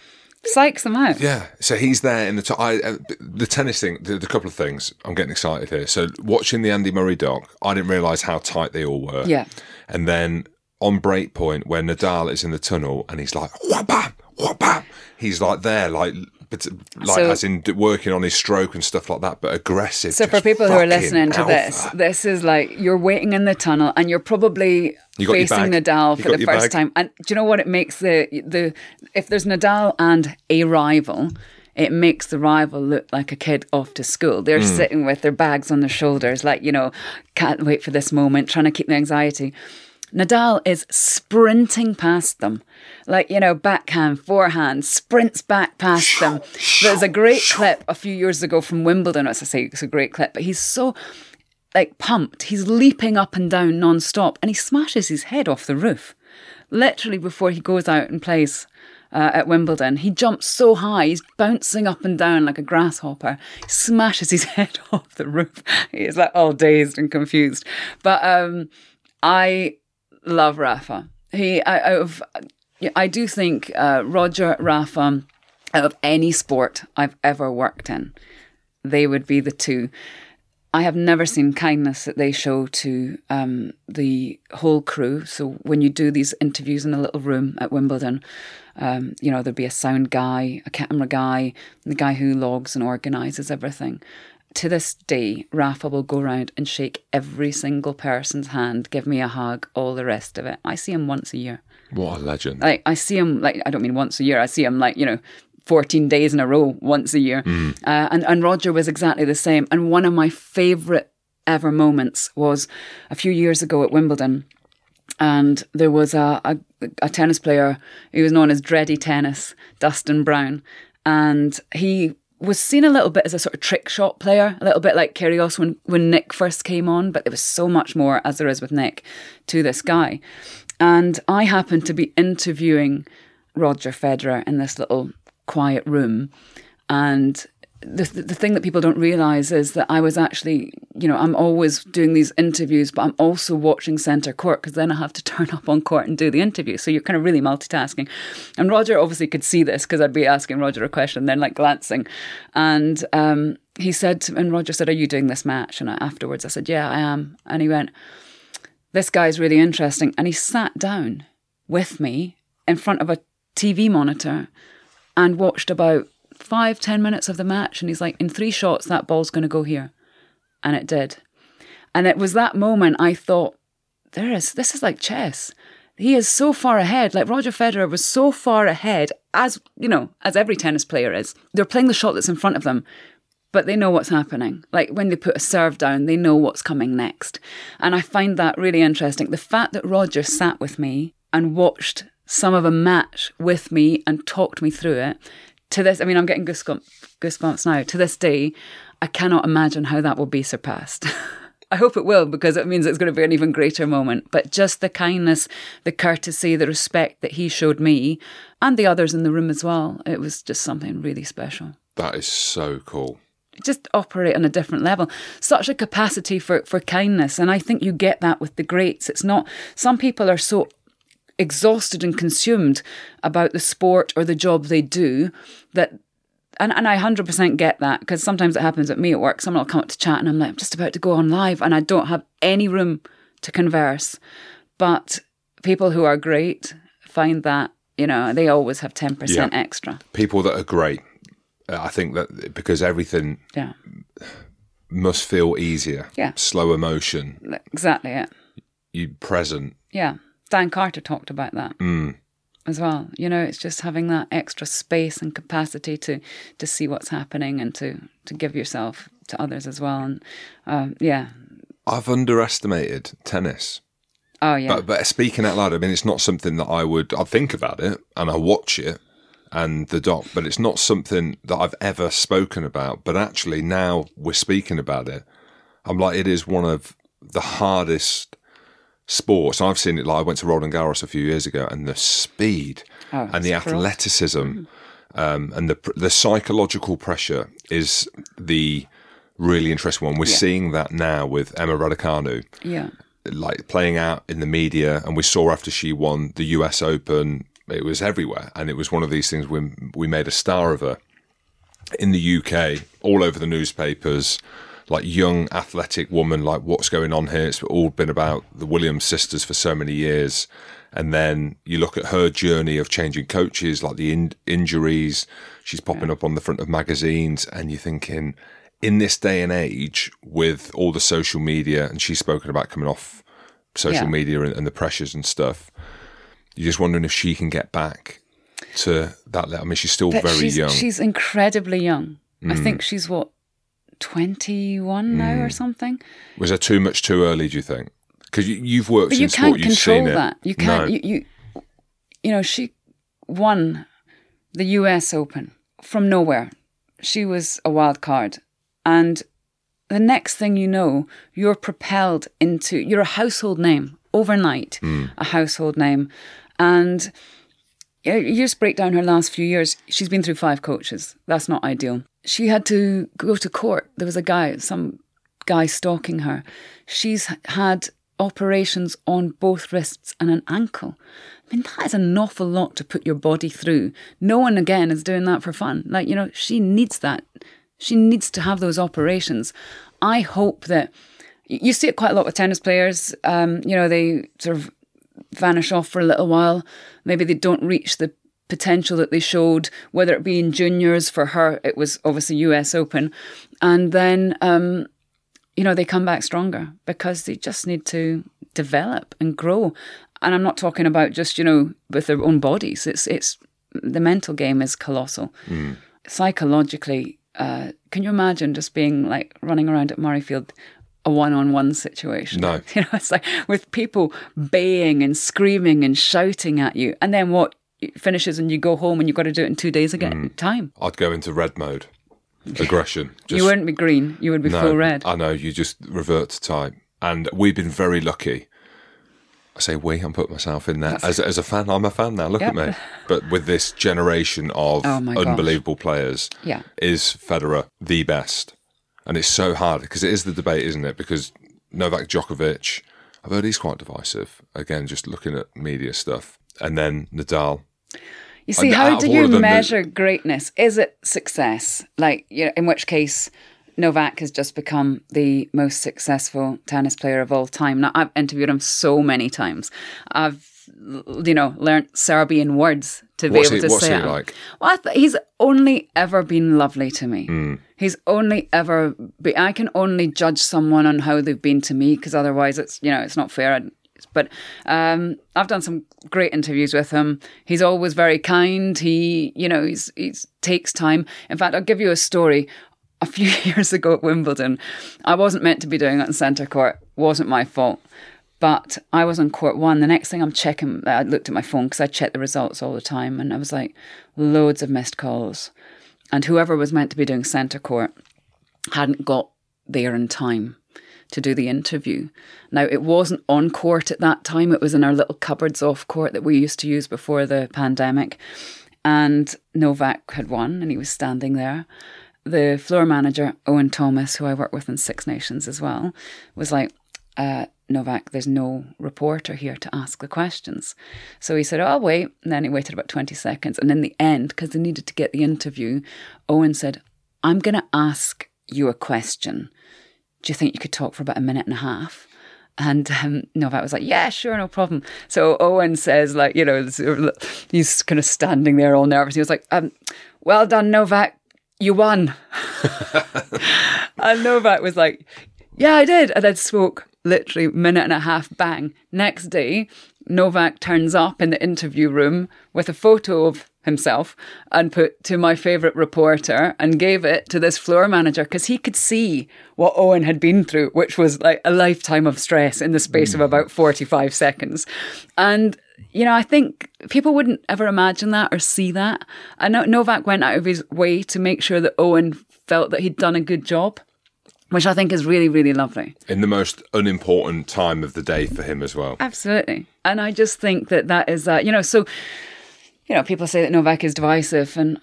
Psychs them out. Yeah, so he's there in the t- I, uh, the tennis thing. The, the couple of things I'm getting excited here. So watching the Andy Murray doc, I didn't realise how tight they all were. Yeah. and then on breakpoint where Nadal is in the tunnel and he's like wham bam wham bam, he's like there like but like So- as in working on his stroke and stuff like that, but aggressive. So for people who are listening to alpha. this, this is like you're waiting in the tunnel and you're probably You facing. Nadal You for the first bag. time. And do you know what it makes the the if there's Nadal and a rival, it makes the rival look like a kid off to school. They're Hmm. sitting with their bags on their shoulders, like, you know, can't wait for this moment, trying to keep the anxiety. Nadal is sprinting past them. Like, you know, backhand, forehand, sprints back past them. There's a great clip a few years ago from Wimbledon. As I say, it's a great clip, but he's so like pumped. He's leaping up and down non-stop and he smashes his head off the roof. Literally before he goes out and plays uh, at Wimbledon, he jumps so high, he's bouncing up and down like a grasshopper. He smashes his [laughs] head off the roof. He's like all dazed and confused. But um, I love Rafa. He, I, of, I do think uh, Roger Rafa, out of any sport I've ever worked in, they would be the two. I have never seen kindness that they show to um, the whole crew. So when you do these interviews in a little room at Wimbledon, um, you know there'd be a sound guy, a camera guy, the guy who logs and organises everything. To this day, Rafa will go around and shake every single person's hand, give me a hug, all the rest of it. I see him once a year. What a legend. Like I see him like I don't mean once a year. I see him like you know. 14 days in a row once a year. Uh, and, and Roger was exactly the same. And one of my favourite ever moments was a few years ago at Wimbledon. And there was a, a, a tennis player, he was known as Dreddy Tennis, Dustin Brown. And he was seen a little bit as a sort of trick shot player, a little bit like Kyrgios when, when Nick first came on, but there was so much more, as there is with Nick, to this guy. And I happened to be interviewing Roger Federer in this little quiet room. And the, the thing that people don't realize is that I was actually, you know, I'm always doing these interviews, but I'm also watching centre court because then I have to [laughs] turn up on court and do the interview. So you're kind of really multitasking. And Roger obviously could see this because I'd be asking Roger a question, then like glancing. And um, he said, and Roger said, Are you doing this match? And I, afterwards I said, Yeah, I am. And he went, This guy's really interesting. And he sat down with me in front of a TV monitor and watched about five, ten minutes of the match. And he's like, in three shots, that ball's going to go here. And it did. And it was that moment I thought, there is, this is like chess. He is so far ahead. Like Roger Federer was so far ahead, as, you know, as every tennis player is. They're playing the shot that's in front of them, but they know what's happening. Like when they put a serve down, they know what's coming next. And I find that really interesting. The fact that Roger sat with me and watched some of a match with me and talked me through it to this, I mean, I'm getting goosebumps, goosebumps now. To this day, I cannot imagine how that will be surpassed. [laughs] I hope it will because it means it's going to be an even greater moment. But just the kindness, the courtesy, the respect that he showed me and the others in the room as well, it was just something really special. That is so cool. Just operate on a different level. Such a capacity for, for kindness. And I think you get that with the greats. It's not, some people are so exhausted and consumed about the sport or the job they do that and, and I 100% get that because sometimes it happens at me at work. Someone will come up to chat and I'm like, I'm just about to go on live and I don't have any room to converse. But people who are great find that, you know, they always have 10% Yeah. extra. People that are great. uh, I think that because everything Yeah, must feel easier. Yeah. Slower motion. exactly it. You present. Yeah. Dan Carter talked about that as well. You know, it's just having that extra space and capacity to to see what's happening and to to give yourself to others as well. And um, yeah, I've underestimated tennis. oh yeah, But, but speaking out loud, I mean, it's not something that I would. I think about it and I watch it and the doc, but it's not something that I've ever spoken about. But actually, now we're speaking about it. I'm like, it is one of the hardest sports. I've seen it. Like I went to Roland Garros a few years ago, and the speed Oh, and the athleticism um, and the the psychological pressure is the really interesting one. We're Yeah. seeing that now with Emma Raducanu yeah, like playing out in the media and we saw after she won the US Open it was everywhere and it was one of these things when we made a star of her in the UK all over the newspapers like young athletic woman like what's going on here it's all been about the Williams sisters for so many years and then you look at her journey of changing coaches like the in- injuries she's popping up on the front of magazines and you're thinking in this day and age with all the social media and she's spoken about coming off social Yeah. media and, and the pressures and stuff you're just wondering if she can get back to that level. I mean, she's still But very she's, young. Mm. She's incredibly young. I think she's what twenty one now or something. Was that too much too early? Do you think? Because you, you've worked But in you sport, can't you've seen control it. that. You can't. No. You, you, you know, she won the U.S. Open from nowhere. She was a wild card, and the next thing you know, you're propelled into. You're a household name overnight. Hmm. A household name, and. You just break down her last few years. She's been through five coaches. That's not ideal. She had to go to court. There was a guy, some guy stalking her. She's had operations on both wrists and an ankle. I mean, that is an awful lot to put your body through. No one, again, is doing that for fun. Like, you know, she needs that. She needs to have those operations. I hope that you see it quite a lot with tennis players. Um, you know, they sort of vanish off for a little while. Maybe they don't reach the potential that they showed, whether it be in juniors for her, it was obviously US Open, and then um, you know they come back stronger because they just need to develop and grow. And I'm not talking about just you know with their own bodies. It's it's the mental game is colossal. Psychologically, uh, can you imagine just being like running around at Murrayfield? A one-on-one situation. No. [laughs] you know, it's like with people baying and screaming and shouting at you, and then what it finishes and you go home and you've got to do it in two days again. Mm. Time. I'd go into red mode, aggression. [laughs] you wouldn't be green. You would be no, full red. I know. You just revert to type, and we've been very lucky. I say we. I'm putting myself in there as as a fan. I'm a fan now. Look at me. But with this generation of [laughs] Oh my gosh. unbelievable players, Yeah. is Federer the best? And it's so hard because it is the debate, isn't it? Because Novak Djokovic, I've heard he's quite divisive. Again, just looking at media stuff, and then Nadal. You see, And how do you of them, the- measure greatness? Is it success? Like, you know, in which case, Novak has just become the most successful tennis player of all time. Now, I've interviewed him so many times. I've, you know, learnt Serbian words to be What's able he- to what's say he like? Well, I th- he's only ever been lovely to me. Hmm. He's only ever. Be- I can only judge someone on how they've been to me because otherwise, it's you know, it's not fair. I- But um, I've done some great interviews with him. He's always very kind. He, you know, he's he's takes time. In fact, I'll give you a story. A few [laughs] years ago at Wimbledon, I wasn't meant to be doing it in centre court. wasn't my fault. But I was on court one. The next thing I'm checking, uh, I looked at my phone because I check the results all the time, and I was like, loads of missed calls. And whoever was meant to be doing centre court hadn't got there in time to do the interview. Now, it wasn't on court at that time, it was in our little cupboards off court that we used to use before the pandemic. And Novak had won, and he was standing there. The floor manager, Owen Thomas, who I work with in Six Nations as well, was like, uh, Novak, there's no reporter here to ask the questions. So he said, oh, I'll wait. And then he waited about 20 seconds. And in the end, because they needed to get the interview, Owen said, I'm going to ask you a question. Do you think you could talk for about a minute and a half? And um, Novak was like, yeah, sure, no problem. So Owen says, like, you know, he's kind of standing there all nervous. He was like, um, well done, Novak. You won. [laughs] and Novak was like, yeah, I did. And then spoke literally minute and a half, bang. Next day, Novak turns up in the interview room with a photo of himself and put to my favourite reporter and gave it to this floor manager because he could see what Owen had been through, which was like a lifetime of stress in the space of mm. about 45 seconds. And you know, I think people wouldn't ever imagine that or see that. I know Novak went out of his way to make sure that Owen felt that he'd done a good job, which I think is really, really lovely. in the most unimportant time of the day for him as well. Absolutely. And I just think that that is, uh, you know, so, you know, people say that Novak is divisive. And,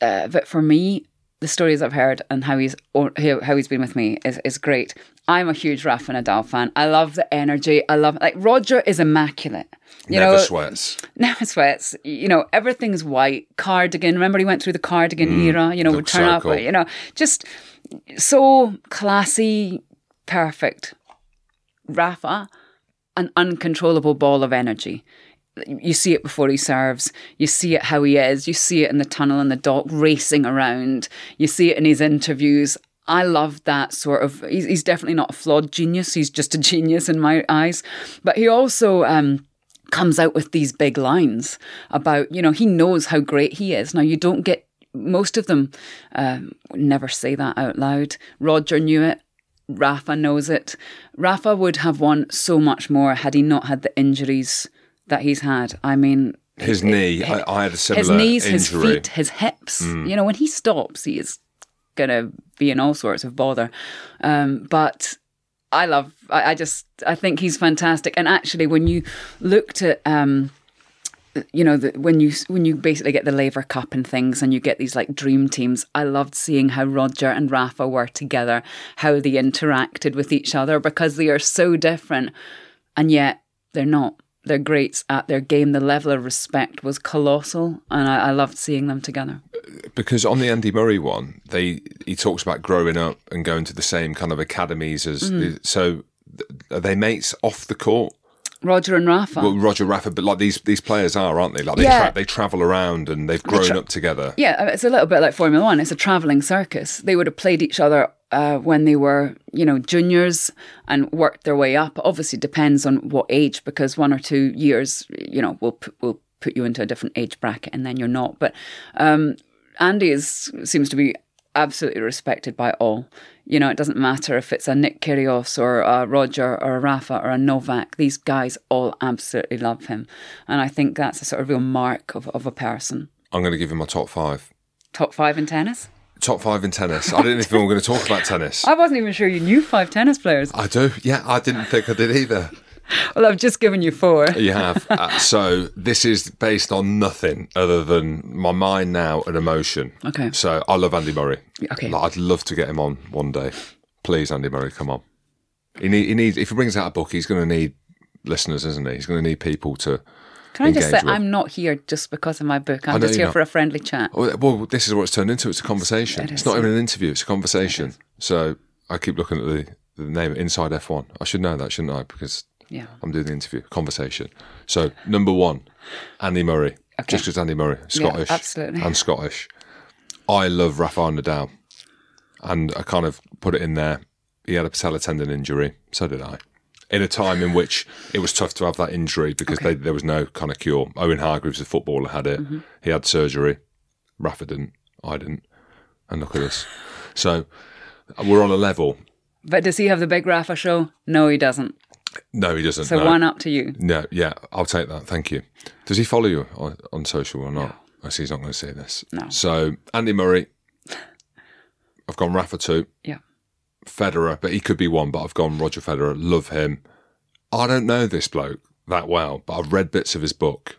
uh, but for me, the stories I've heard and how he's or how how he's been with me is, is great. I'm a huge Rafa Nadal fan. I love the energy. I love like Roger is immaculate. You Never know, sweats. Never sweats. You know, everything's white. Cardigan. Remember, he went through the cardigan era. You know, would turn up. You know, just so classy, perfect. Rafa, an uncontrollable ball of energy. You see it before he serves. You see it how he is. You see it in the tunnel and the dock racing around. You see it in his interviews. I love that sort of. He's, he's definitely not a flawed genius. He's just a genius in my eyes. But he also um, comes out with these big lines about, you know, he knows how great he is. Now, you don't get most of them um, never say that out loud. Roger knew it. Rafa knows it. Rafa would have won so much more had he not had the injuries that he's had. I mean, His knee, I, I had a similar his knees, his injury. Mm. feet, his hips. You know, when he stops, he is going to be in all sorts of bother. Um, but I love, I, I just, I think he's fantastic. And actually, when you looked at, um, you know, the, when you when you basically get the Laver Cup and things, and you get these like dream teams. I loved seeing how Roger and Rafa were together, how they interacted with each other because they are so different, and yet they're not. They're greats at their game. The level of respect was colossal, and I, I loved seeing them together. because on the Andy Murray one, they he talks about growing up and going to the same kind of academies as Mm. the, so. Are they mates off the court? Roger and Rafa. Well, Roger Rafa, but like these these players are, aren't they? Like they Yeah. tra- they travel around and they've grown tra- up together. Yeah, uh, it's a little bit like Formula One. It's a traveling circus. They would have played each other uh, when they were, you know, juniors and worked their way up. Obviously, depends on what age, because one or two years, you know, will will put you into a different age bracket, and then you're not. But um, Andy is seems to be absolutely respected by all. You know, it doesn't matter if it's a Nick Kyrgios or a Roger or a Rafa or a Novak. These guys all absolutely love him, and I think that's a sort of real mark of, of a person. I'm going to give him my top five. Top five in tennis. Top five in tennis. I didn't even we were going to talk about tennis. I wasn't even sure you knew five tennis players. I do. Yeah, I didn't think I did either. Well, I've just given you four. You have. Uh, so this is based on nothing other than my mind now and emotion. Okay. So I love Andy Murray. Okay. Like, I'd love to get him on one day. Please, Andy Murray, come on. He need, he needs. If he brings out a book, he's going to need listeners, isn't he? He's going to need people to. Can I just say, with. I'm not here just because of my book. I'm just here not. for a friendly chat. Well, well, this is what it's turned into. It's a conversation. It it's not even an interview. It's a conversation. So I keep looking at the, the name Inside F1. I should know that, shouldn't I? Because Yeah. I'm doing the interview conversation. So number one, Andy Murray. Okay. Just because Andy Murray, Scottish, absolutely. and Scottish. I love Rafael Nadal, and I kind of put it in there. He had a patella tendon injury, so did I. In a time in which it was tough to have that injury because they, there was no kind of cure. Owen Hargreaves, the footballer, had it. Mm-hmm. He had surgery. Rafa didn't. I didn't. And look at us. So we're on a level. But does he have the big Rafa show? No, he doesn't. No, he doesn't. So no. one up to you. No, yeah, I'll take that. Thank you. Does he follow you on, on social or not? I see he's not going to see this. No. So Andy Murray, [laughs] I've gone Rafa two, Yeah. Federer, but he could be one. But I've gone Roger Federer. Love him. I don't know this bloke that well, but I've read bits of his book.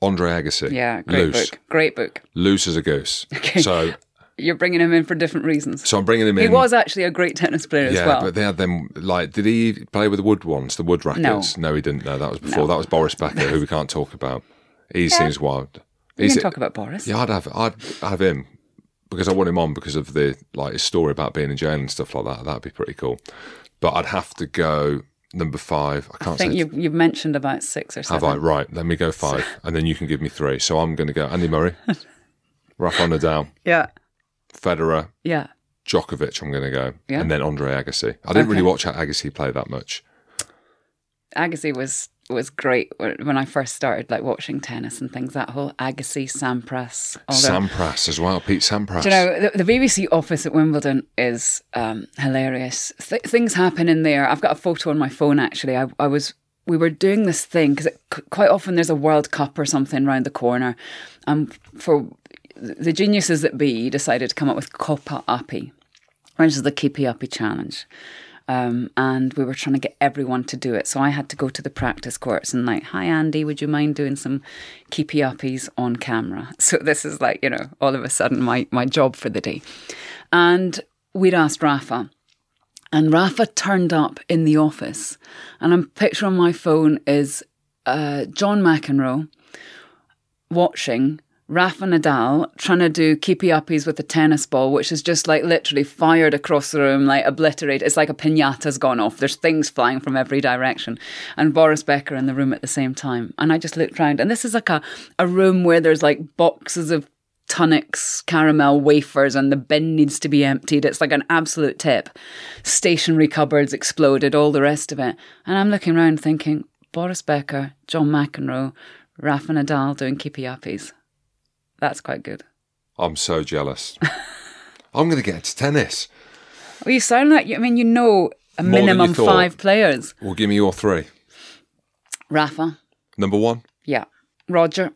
Andre Agassi. Yeah, great loose, book. Great book. loose as a goose. [laughs] Okay. So, You're bringing him in for different reasons. so I'm bringing him in. He was actually a great tennis player yeah, as well. but they had them like. Did he play with the wood ones, the wood rackets? No, no he didn't. No, that was before. No. That was Boris [laughs] Becker, who we can't talk about. He seems wild. we He's- can talk about Boris. Yeah, I'd have I'd have him because I want him on because of the like his story about being in jail and stuff like that. That'd be pretty cool. But I'd have to go number five. I I can't think say you've, you've mentioned about six or seven. have. I right. Let me go five, [laughs] and then you can give me three. So I'm going to go Andy Murray, [laughs] Rafa Nadal, Yeah. Federer, Yeah. Djokovic. I'm going to go, Yeah. and then Andre Agassi. I didn't really watch Agassi play that much. Agassi was was great when I first started like watching tennis and things. That whole Agassi, Sampras, Sampras as well, Pete Sampras. Do you know the, the BBC office at Wimbledon is um, hilarious. Th- things happen in there. I've got a photo on my phone. Actually, I, I was we were doing this thing because quite often there's a World Cup or something around the corner, and for the geniuses at be decided to come up with Coppa Api, which is the Keepy Uppy challenge. Um, and we were trying to get everyone to do it. So I had to go to the practice courts and like, hi Andy, would you mind doing some keepy uppies on camera? [laughs] So this is like, you know, all of a sudden my my job for the day. And we'd asked Rafa, and Rafa turned up in the office, and I'm picture on my phone is uh, John McEnroe watching Rafa Nadal trying to do keepy uppies with a tennis ball, which is just like literally fired across the room, like obliterated. It's like a pinata's gone off. There's things flying from every direction. And Boris Becker in the room at the same time. And I just looked round, and this is like a, a room where there's like boxes of tonics, caramel wafers, and the bin needs to be emptied. It's like an absolute tip. Stationery cupboards exploded, all the rest of it. And I'm looking around thinking, Boris Becker, John McEnroe, Rafa Nadal doing keepy uppies. That's quite good. I'm so jealous. [laughs] I'm going to get into tennis. Well, you sound like, I mean, you know a More minimum five players. Well, give me your three. Rafa, Number one. yeah. Roger.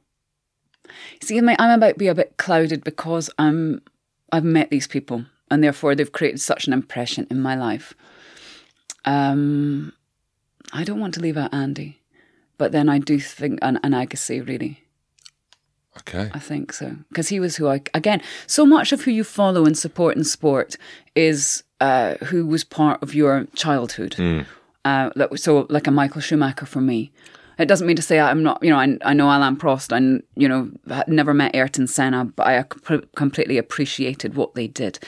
See, I I might be a bit clouded because I'm, I've met these people and therefore they've created such an impression in my life. Um, I don't want to leave out Andy, but then I do think, and, and Agassi, really. Okay. I think so. Because he was who I, again, so much of who you follow and support in sport is uh, who was part of your childhood. Uh, so, like a Michael Schumacher for me. It doesn't mean to say I'm not, you know, I, I know Alain Prost and, you know, never met Ayrton Senna, but I completely appreciated what they did.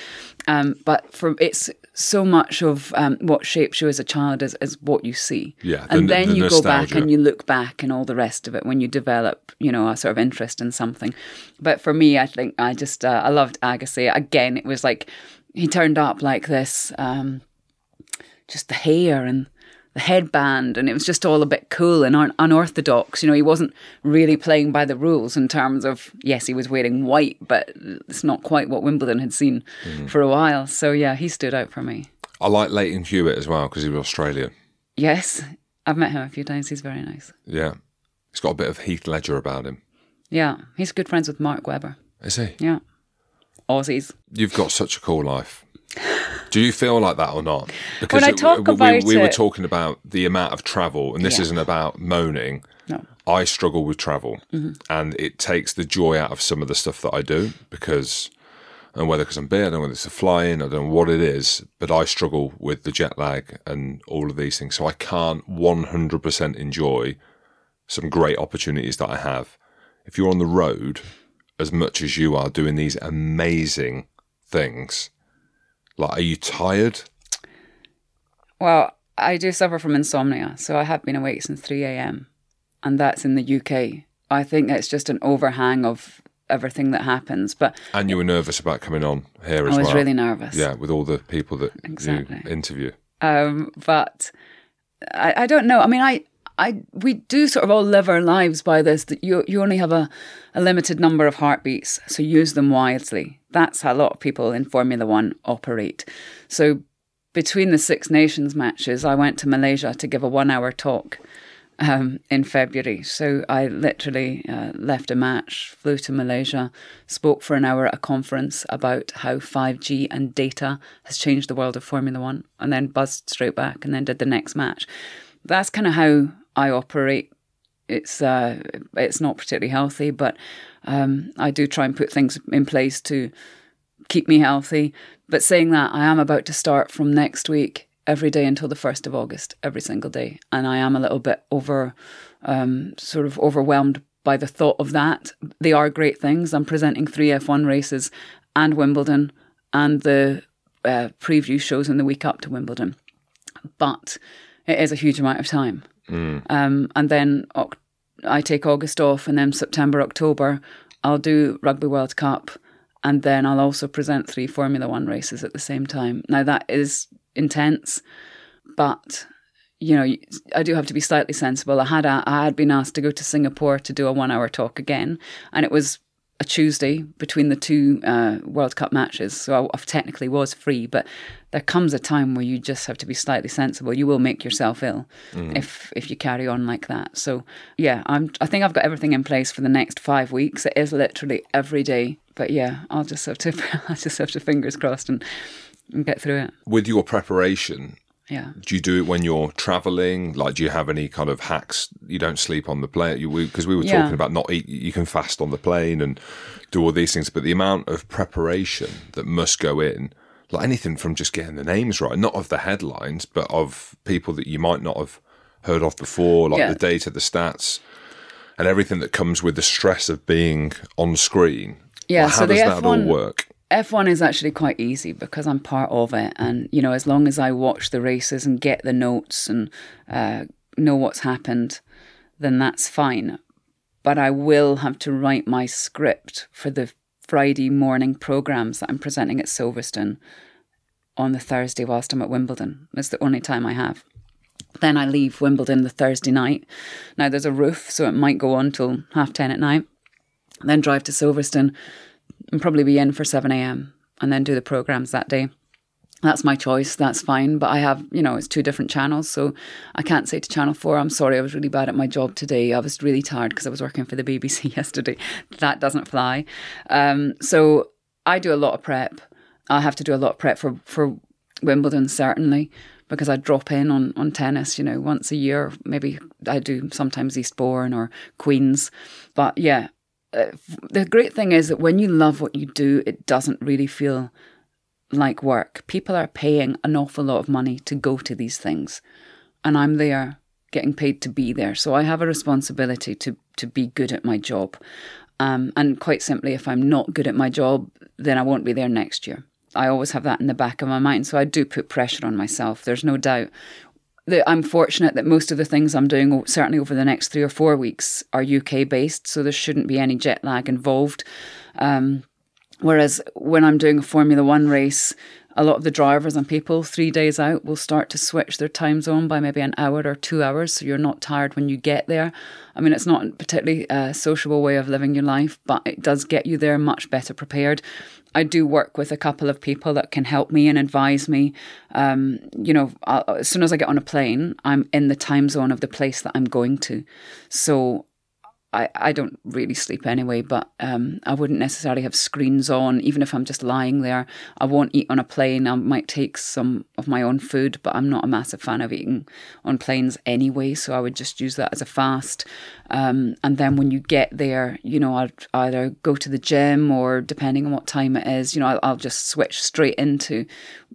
Um, but for it's so much of um, what shapes you as a child is, is what you see. Yeah, the- and then the you go back and you look back and all the rest of it when you develop, you know, a sort of interest in something. But for me, I think I just, uh, I loved Agassi. Again, it was like he turned up like this, um, just the hair and the headband, and it was just all a bit cool and un- unorthodox. You know, he wasn't really playing by the rules in terms of, yes, he was wearing white, but it's not quite what Wimbledon had seen mm. for a while. So, yeah, he stood out for me. I like Lleyton Hewitt as well because he was Australian. Yes, I've met him a few times. He's very nice. Yeah, he's got a bit of Heath Ledger about him. Yeah, he's good friends with Mark Webber. Is he? Yeah. Aussies. You've got such a cool life. Do you feel like that or not? Because When I talk we, about we were it- talking about the amount of travel, and this Yeah. isn't about moaning. No. I struggle with travel, Mm-hmm. and it takes the joy out of some of the stuff that I do because, and whether because I'm big, I don't know whether it's the flying, I don't know what it is, but I struggle with the jet lag and all of these things. So I can't 100% enjoy some great opportunities that I have. If you're on the road as much as you are doing these amazing things, like, are you tired? Well, I do suffer from insomnia, so I have been awake since 3 a.m. And that's in the UK. I think it's just an overhang of everything that happens. But And you were nervous about coming on here as well. I was well. really nervous. Yeah, with all the people that Exactly. you interview. Um, but I, I don't know. I mean, I, I, we do sort of all live our lives by this that you, you only have a, a limited number of heartbeats, so use them wisely. That's how a lot of people in Formula One operate. So between the Six Nations matches, I went to Malaysia to give a one hour talk um, in February. So I literally uh, left a match, flew to Malaysia, spoke for an hour at a conference about how 5G and data has changed the world of Formula One, and then buzzed straight back and then did the next match. That's kind of how I operate. It's uh, it's not particularly healthy, but um, I do try and put things in place to keep me healthy. But saying that, I am about to start from next week every day until the 1st of August, every single day. And I am a little bit over, um, sort of overwhelmed by the thought of that. They are great things. I'm presenting three F1 races and Wimbledon and the uh, preview shows in the week up to Wimbledon. But it is a huge amount of time. Um, and then I take August off, and then September, October, I'll do Rugby World Cup, and then I'll also present three Formula One races at the same time. Now that is intense, but you know I do have to be slightly sensible. I had a, I had been asked to go to Singapore to do a one-hour talk again, and it was a Tuesday between the two uh, World Cup matches, so I, I technically was free. But there comes a time where you just have to be slightly sensible. You will make yourself ill if if you carry on like that. So yeah, I'm. I think I've got everything in place for the next five weeks. It is literally every day. But yeah, I'll just have to. [laughs] I just have to fingers crossed and, and get through it. With your preparation, Yeah. do you do it when you're traveling? Like, do you have any kind of hacks? You don't sleep on the plane because we were Yeah. talking about not eat. You can fast on the plane and do all these things, but the amount of preparation that must go in, like anything from just getting the names right, not of the headlines, but of people that you might not have heard of before, like Yeah. the data, the stats, and everything that comes with the stress of being on screen. Yeah, Like, how so does that all F1 work? F1 is actually quite easy because I'm part of it. And, you know, as long as I watch the races and get the notes and uh, know what's happened, then that's fine. But I will have to write my script for the Friday morning programs that I'm presenting at Silverstone on the Thursday whilst I'm at Wimbledon. It's the only time I have. Then I leave Wimbledon the Thursday night. Now there's a roof, so it might go on till half 10 at night. Then drive to Silverstone and probably be in for 7 a.m. and then do the programs that day. That's my choice. That's fine. But I have, you know, it's two different channels. So I can't say to Channel 4, I'm sorry, I was really bad at my job today. I was really tired because I was working for the BBC [laughs] yesterday. That doesn't fly. Um, so I do a lot of prep. I have to do a lot of prep for, for Wimbledon, certainly, because I drop in on, on tennis, you know, once a year. Maybe I do sometimes Eastbourne or Queens. But yeah, uh, the great thing is that when you love what you do, it doesn't really feel like work. People are paying an awful lot of money to go to these things, and I'm there getting paid to be there. So I have a responsibility to to be good at my job. Um, and quite simply, if I'm not good at my job, then I won't be there next year. I always have that in the back of my mind. So I do put pressure on myself. There's no doubt I'm fortunate that most of the things I'm doing, certainly over the next three or four weeks, are UK based. So there shouldn't be any jet lag involved. Um, whereas when I'm doing a Formula One race, a lot of the drivers and people three days out will start to switch their time zone by maybe an hour or two hours so you're not tired when you get there i mean it's not particularly a sociable way of living your life but it does get you there much better prepared I do work with a couple of people that can help me and advise me. Um, you know, I'll, as soon as I get on a plane, I'm in the time zone of the place that I'm going to. So I, I don't really sleep anyway, but um, I wouldn't necessarily have screens on, even if I'm just lying there. I won't eat on a plane. I might take some of my own food, but I'm not a massive fan of eating on planes anyway, so I would just use that as a fast. Um, and then when you get there, you know, I'd either go to the gym or depending on what time it is, you know, I'll, I'll just switch straight into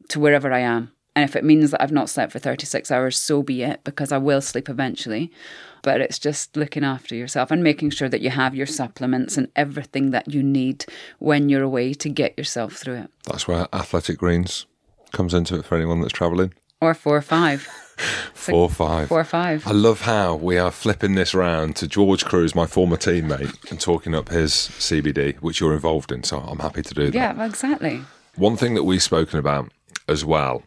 to wherever I am. And if it means that I've not slept for 36 hours, so be it, because I will sleep eventually but it's just looking after yourself and making sure that you have your supplements and everything that you need when you're away to get yourself through it. That's where Athletic Greens comes into it for anyone that's travelling. Or four or five. [laughs] four or five. Four or five. I love how we are flipping this round to George Kruis, my former teammate, and talking up his CBD, which you're involved in. So I'm happy to do that. Yeah, exactly. One thing that we've spoken about as well,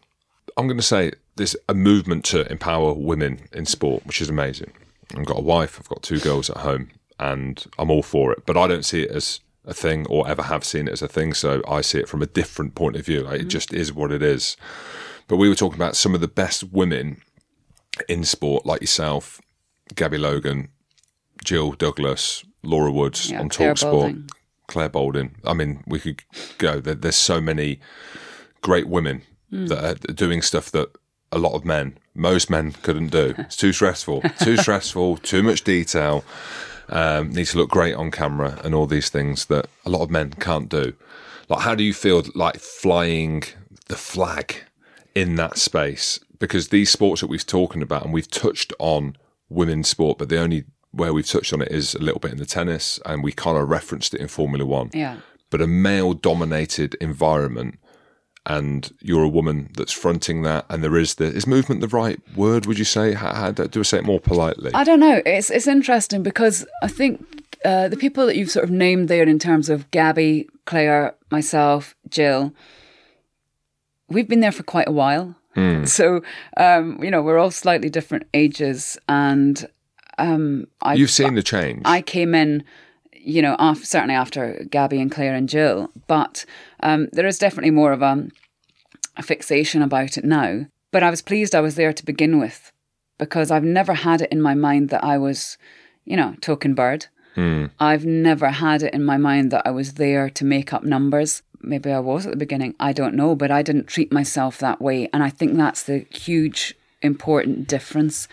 I'm going to say there's a movement to empower women in sport, which is amazing. I've got a wife, I've got two girls at home, and I'm all for it. But I don't see it as a thing or ever have seen it as a thing. So I see it from a different point of view. Like, mm-hmm. It just is what it is. But we were talking about some of the best women in sport, like yourself, Gabby Logan, Jill Douglas, Laura Woods yeah, on Talksport, Clare Balding. I mean, we could go. there's so many great women mm. that are doing stuff that a lot of men, most men couldn't do. It's too stressful, too stressful, [laughs] too much detail. Um, need to look great on camera and all these things that a lot of men can't do. Like, how do you feel like flying the flag in that space? Because these sports that we've talking about and we've touched on women's sport, but the only where we've touched on it is a little bit in the tennis, and we kind of referenced it in Formula One. Yeah. But a male dominated environment and you're a woman that's fronting that, and there is the is movement the right word? Would you say? How, how do I say it more politely? I don't know. It's it's interesting because I think uh, the people that you've sort of named there in terms of Gabby, Clare, myself, Jill, we've been there for quite a while. Mm. [laughs] So um, you know we're all slightly different ages, and um, I, you've seen the change. I came in you know, after, certainly after Gabby and Clare and Jill, but um, there is definitely more of a, a fixation about it now. But I was pleased I was there to begin with because I've never had it in my mind that I was, you know, token bird. Mm. I've never had it in my mind that I was there to make up numbers. Maybe I was at the beginning. I don't know, but I didn't treat myself that way. And I think that's the huge, important difference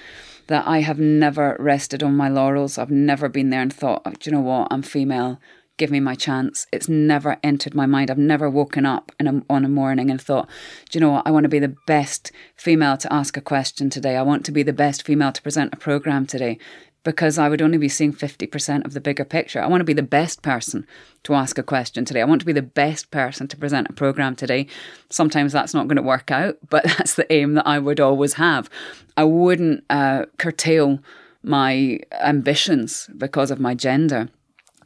that I have never rested on my laurels. I've never been there and thought, oh, do you know what? I'm female. Give me my chance. It's never entered my mind. I've never woken up a, on a morning and thought, do you know what? I want to be the best female to ask a question today. I want to be the best female to present a program today because I would only be seeing 50% of the bigger picture. I want to be the best person to ask a question today. I want to be the best person to present a program today. Sometimes that's not going to work out, [laughs] but that's the aim that I would always have. I wouldn't uh, curtail my ambitions because of my gender.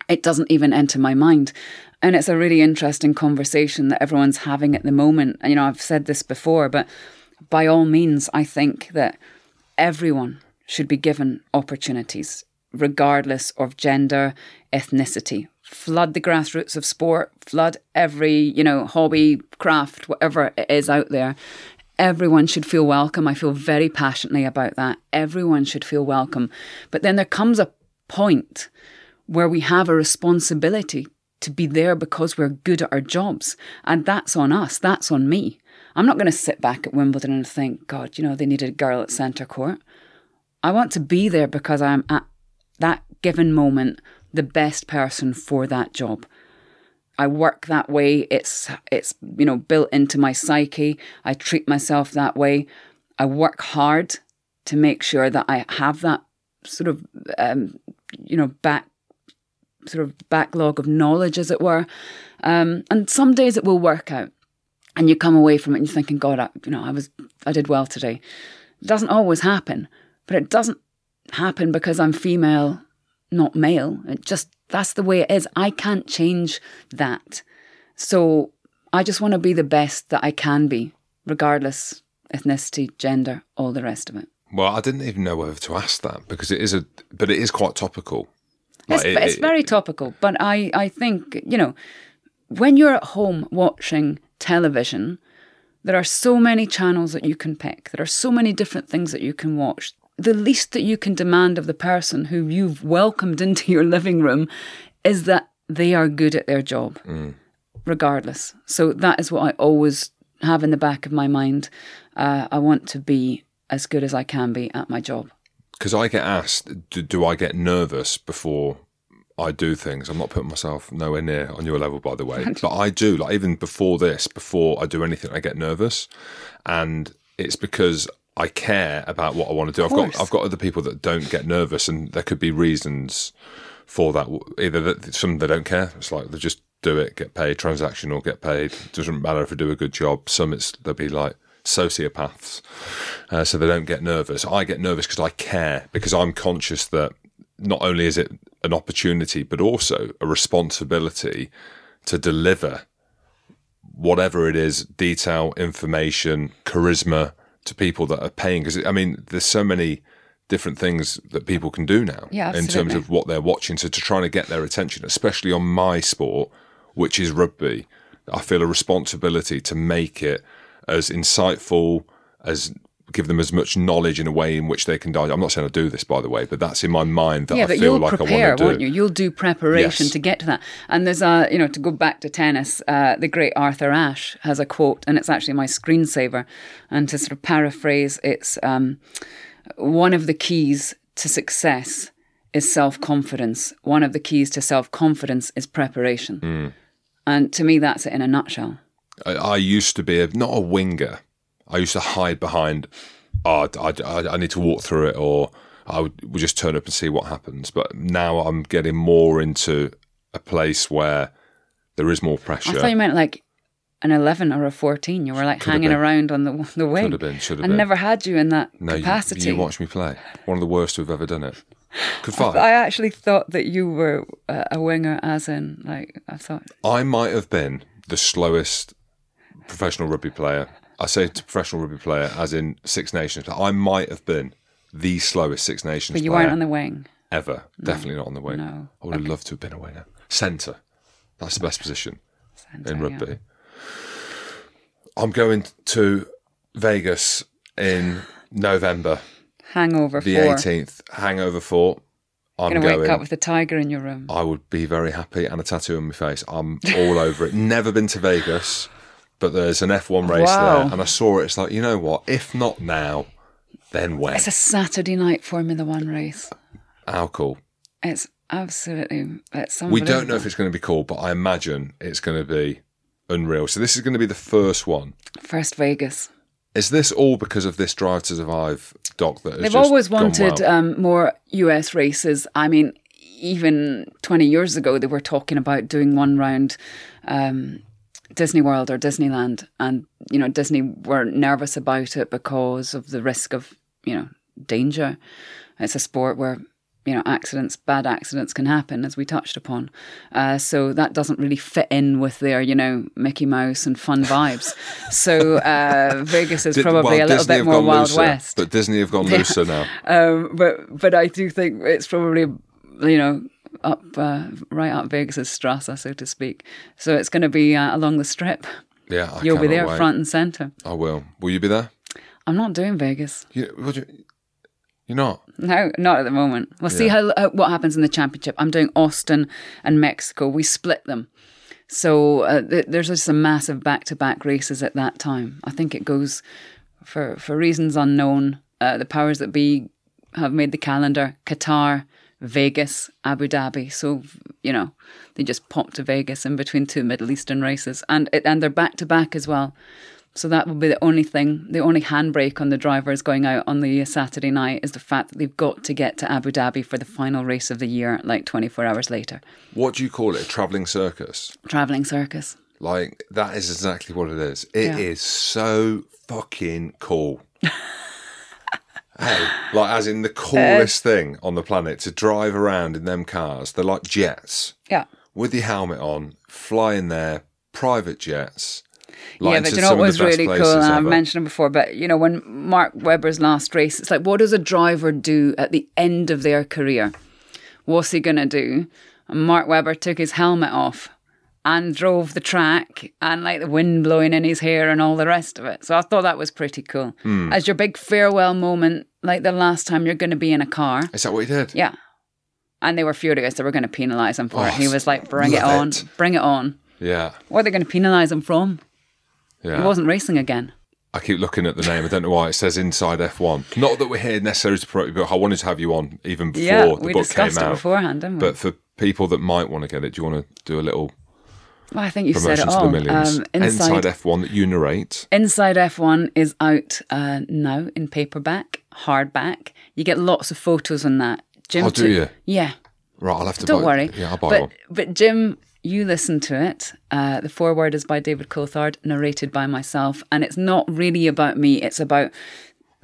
It doesn't even enter my mind. And it's a really interesting conversation that everyone's having at the moment. And, you know, I've said this before, but by all means, I think that everyone should be given opportunities, regardless of gender, ethnicity. Flood the grassroots of sport, flood every, you know, hobby, craft, whatever it is out there. Everyone should feel welcome. I feel very passionately about that. Everyone should feel welcome. But then there comes a point where we have a responsibility to be there because we're good at our jobs. And that's on us. That's on me. I'm not going to sit back at Wimbledon and think, God, you know, they needed a girl at centre court. I want to be there because I'm at that given moment the best person for that job. I work that way. It's it's you know built into my psyche. I treat myself that way. I work hard to make sure that I have that sort of, um, you know, back sort of backlog of knowledge, as it were. Um, and some days it will work out, and you come away from it and you're thinking, God, I, you know, I was, I did well today. It doesn't always happen, but it doesn't happen because I'm female, not male. It just that's the way it is. I can't change that. So I just want to be the best that I can be, regardless ethnicity, gender, all the rest of it. Well, I didn't even know whether to ask that because it is a, but it is quite topical. It's, Like, it- it's it- very topical, but I, I think, you know, when you're at home watching television, there are so many channels that you can pick. There are so many different things that you can watch. The least that you can demand of the person who you've welcomed into your living room is that they are good at their job, regardless. So that is what I always have in the back of my mind. Uh, I want to be as good as I can be at my job. because I get asked, do, do I get nervous before I do things? I'm not putting myself nowhere near on your level, by the way, [laughs] but I do. Like even before this, before I do anything, I get nervous, and it's because I care about what I want to do. I've got. I've got other people that don't get nervous, and there could be reasons for that. Either that some they don't care. It's like they just do it, get paid, transactional, get paid. Doesn't matter if I do a good job. Some it's they'll be like sociopaths, uh, so they don't get nervous. I get nervous because I care because I'm conscious that not only is it an opportunity but also a responsibility to deliver whatever it is detail information charisma to people that are paying because i mean there's so many different things that people can do now Yeah, in terms of what they're watching. So to try to get their attention especially on my sport which is rugby i feel a responsibility to make it as insightful as give them as much knowledge in a way in which they can die i'm not saying i do this by the way but that's in my mind that yeah, i but feel you'll like prepare, i want to do. Won't you? You'll do preparation Yes. to get to that. And there's a, you know, to go back to tennis, uh, the great Arthur Ashe has a quote, and it's actually my screensaver. And to sort of paraphrase, it's um, one of the keys to success is self confidence. One of the keys to self confidence is preparation. Hmm. And to me, that's it in a nutshell. I, I used to be a, not a winger. I used to hide behind. Oh, I, I, I need to walk through it, or I would, would just turn up and see what happens. But now I'm getting more into a place where there is more pressure. I thought you meant like an 11 or a 14. You were like Could hanging around on the, the wing. Should have been, should have I been. never had you in that no, capacity. You watched me play. One of the worst who've ever done it. Could fight. I actually thought that you were a a winger, as in, like, I thought, I might have been the slowest professional rugby player. I say to professional rugby player as in Six Nations. I might have been the slowest Six Nations but you weren't on the wing. ever. Definitely not on the wing. No. I would have loved to have been a winger. Centre. That's the best position in rugby. yeah. I'm going to Vegas in November, Hangover the four. 18th. Hangover 4. I'm Gonna going. wake up with a tiger in your room. I would be very happy and a tattoo on my face. I'm all over it. Never been to Vegas, but there's an F1 race Wow. there, and I saw it. It's like, you know what? If not now, then when? It's a Saturday night Formula One race. How cool. It's absolutely. It's We don't know if it's going to be cool, but I imagine it's going to be unreal. So this is going to be the first one. First Vegas. Is this all because of this Drive to Survive doc that has They've always wanted well? um, more US races. I mean, even 20 years ago, they were talking about doing one round um, Disney World or Disneyland. And, you know, Disney were nervous about it because of the risk of, you know, danger. It's a sport where, you know, accidents, bad accidents can happen, as we touched upon. Uh, so that doesn't really fit in with their, you know, Mickey Mouse and fun vibes. so uh, [laughs] Vegas is Did- probably well, a little Disney bit more Wild looser, West. But Disney have gone [laughs] looser now. Um, but but I do think it's probably you know up uh, right up Vegas's Strassa, so to speak. So it's going to be uh, along the strip. Yeah, I You'll be there wait. front and center. I will. Will you be there? I'm not doing Vegas. You, would you, you're not. No, not at the moment. We'll see how, how what happens in the championship. I'm doing Austin and Mexico. We split them. So uh, th- there's just a massive back-to-back races at that time. I think it goes for for reasons unknown. Uh, the powers that be have made the calendar: Qatar, Vegas, Abu Dhabi. So you know they just pop to Vegas in between two Middle Eastern races, and it, and they're back to back as well. So that will be the only thing, the only handbrake on the drivers going out on the Saturday night is the fact that they've got to get to Abu Dhabi for the final race of the year, like 24 hours later. What do you call it? A travelling circus? Travelling circus. Like that is exactly what it is. It is Yeah. so fucking cool. [laughs] hey, like as in the uh, coolest thing on the planet to drive around in them cars. They're like jets Yeah. with your helmet on, flying their private jets. yeah, but you know what was really cool, and I've mentioned it before, but you know, when Mark Webber's last race, it's like, what does a driver do at the end of their career? What's he going to do? And Mark Webber took his helmet off and drove the track and like the wind blowing in his hair and all the rest of it. So I thought that was pretty cool. Hmm. As your big farewell moment, like the last time you're going to be in a car. Is that what he did? Yeah. And they were furious. They were going to penalise him for it. He Oh, was like, bring it on, it. bring it on. Yeah. What are they going to penalise him from? Yeah. He wasn't racing again. I keep looking at the name. I don't know why it says Inside F1. Not that we're here necessarily to promote, but I wanted to have you on even before yeah, the book came out. beforehand? But for people that might want to get it, do you want to do a little well, I think you said it all. Um, inside, Inside F1 that you narrate. Inside F1 is out uh, now in paperback, hardback. You get lots of photos on that. Jim Oh, do you? Yeah. Right, I'll have to Don't buy worry. Yeah, I'll buy but, one. But Jim, you listen to it. Uh, the foreword is by David Coulthard, narrated by myself, and it's not really about me. It's about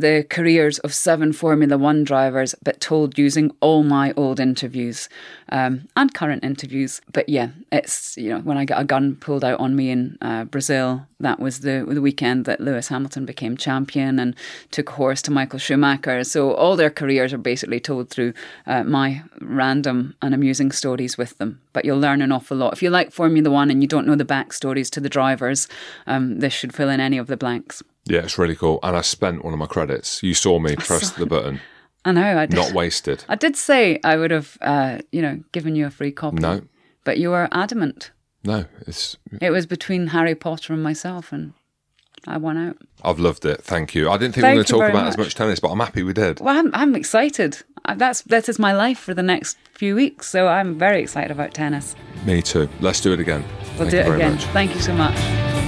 the careers of seven Formula One drivers, but told using all my old interviews um, and current interviews. But yeah, it's you know when I got a gun pulled out on me in uh, Brazil, that was the the weekend that Lewis Hamilton became champion and took a horse to Michael Schumacher. So all their careers are basically told through uh, my random and amusing stories with them. But you'll learn an awful lot if you like Formula One and you don't know the backstories to the drivers. Um, this should fill in any of the blanks. Yeah, it's really cool. And I spent one of my credits. You saw me [laughs] press the button. I know. I did. Not wasted. I did say I would have, uh, you know, given you a free copy. No. But you were adamant. No, it's. It was between Harry Potter and myself, and I won out. I've loved it. Thank you. I didn't think Thank we were going to talk about as much. much tennis, but I'm happy we did. Well, I'm, I'm excited. Uh, That's that is my life for the next few weeks, so I'm very excited about tennis. Me too. Let's do it again. We'll Thank do it again. much. Thank you so much.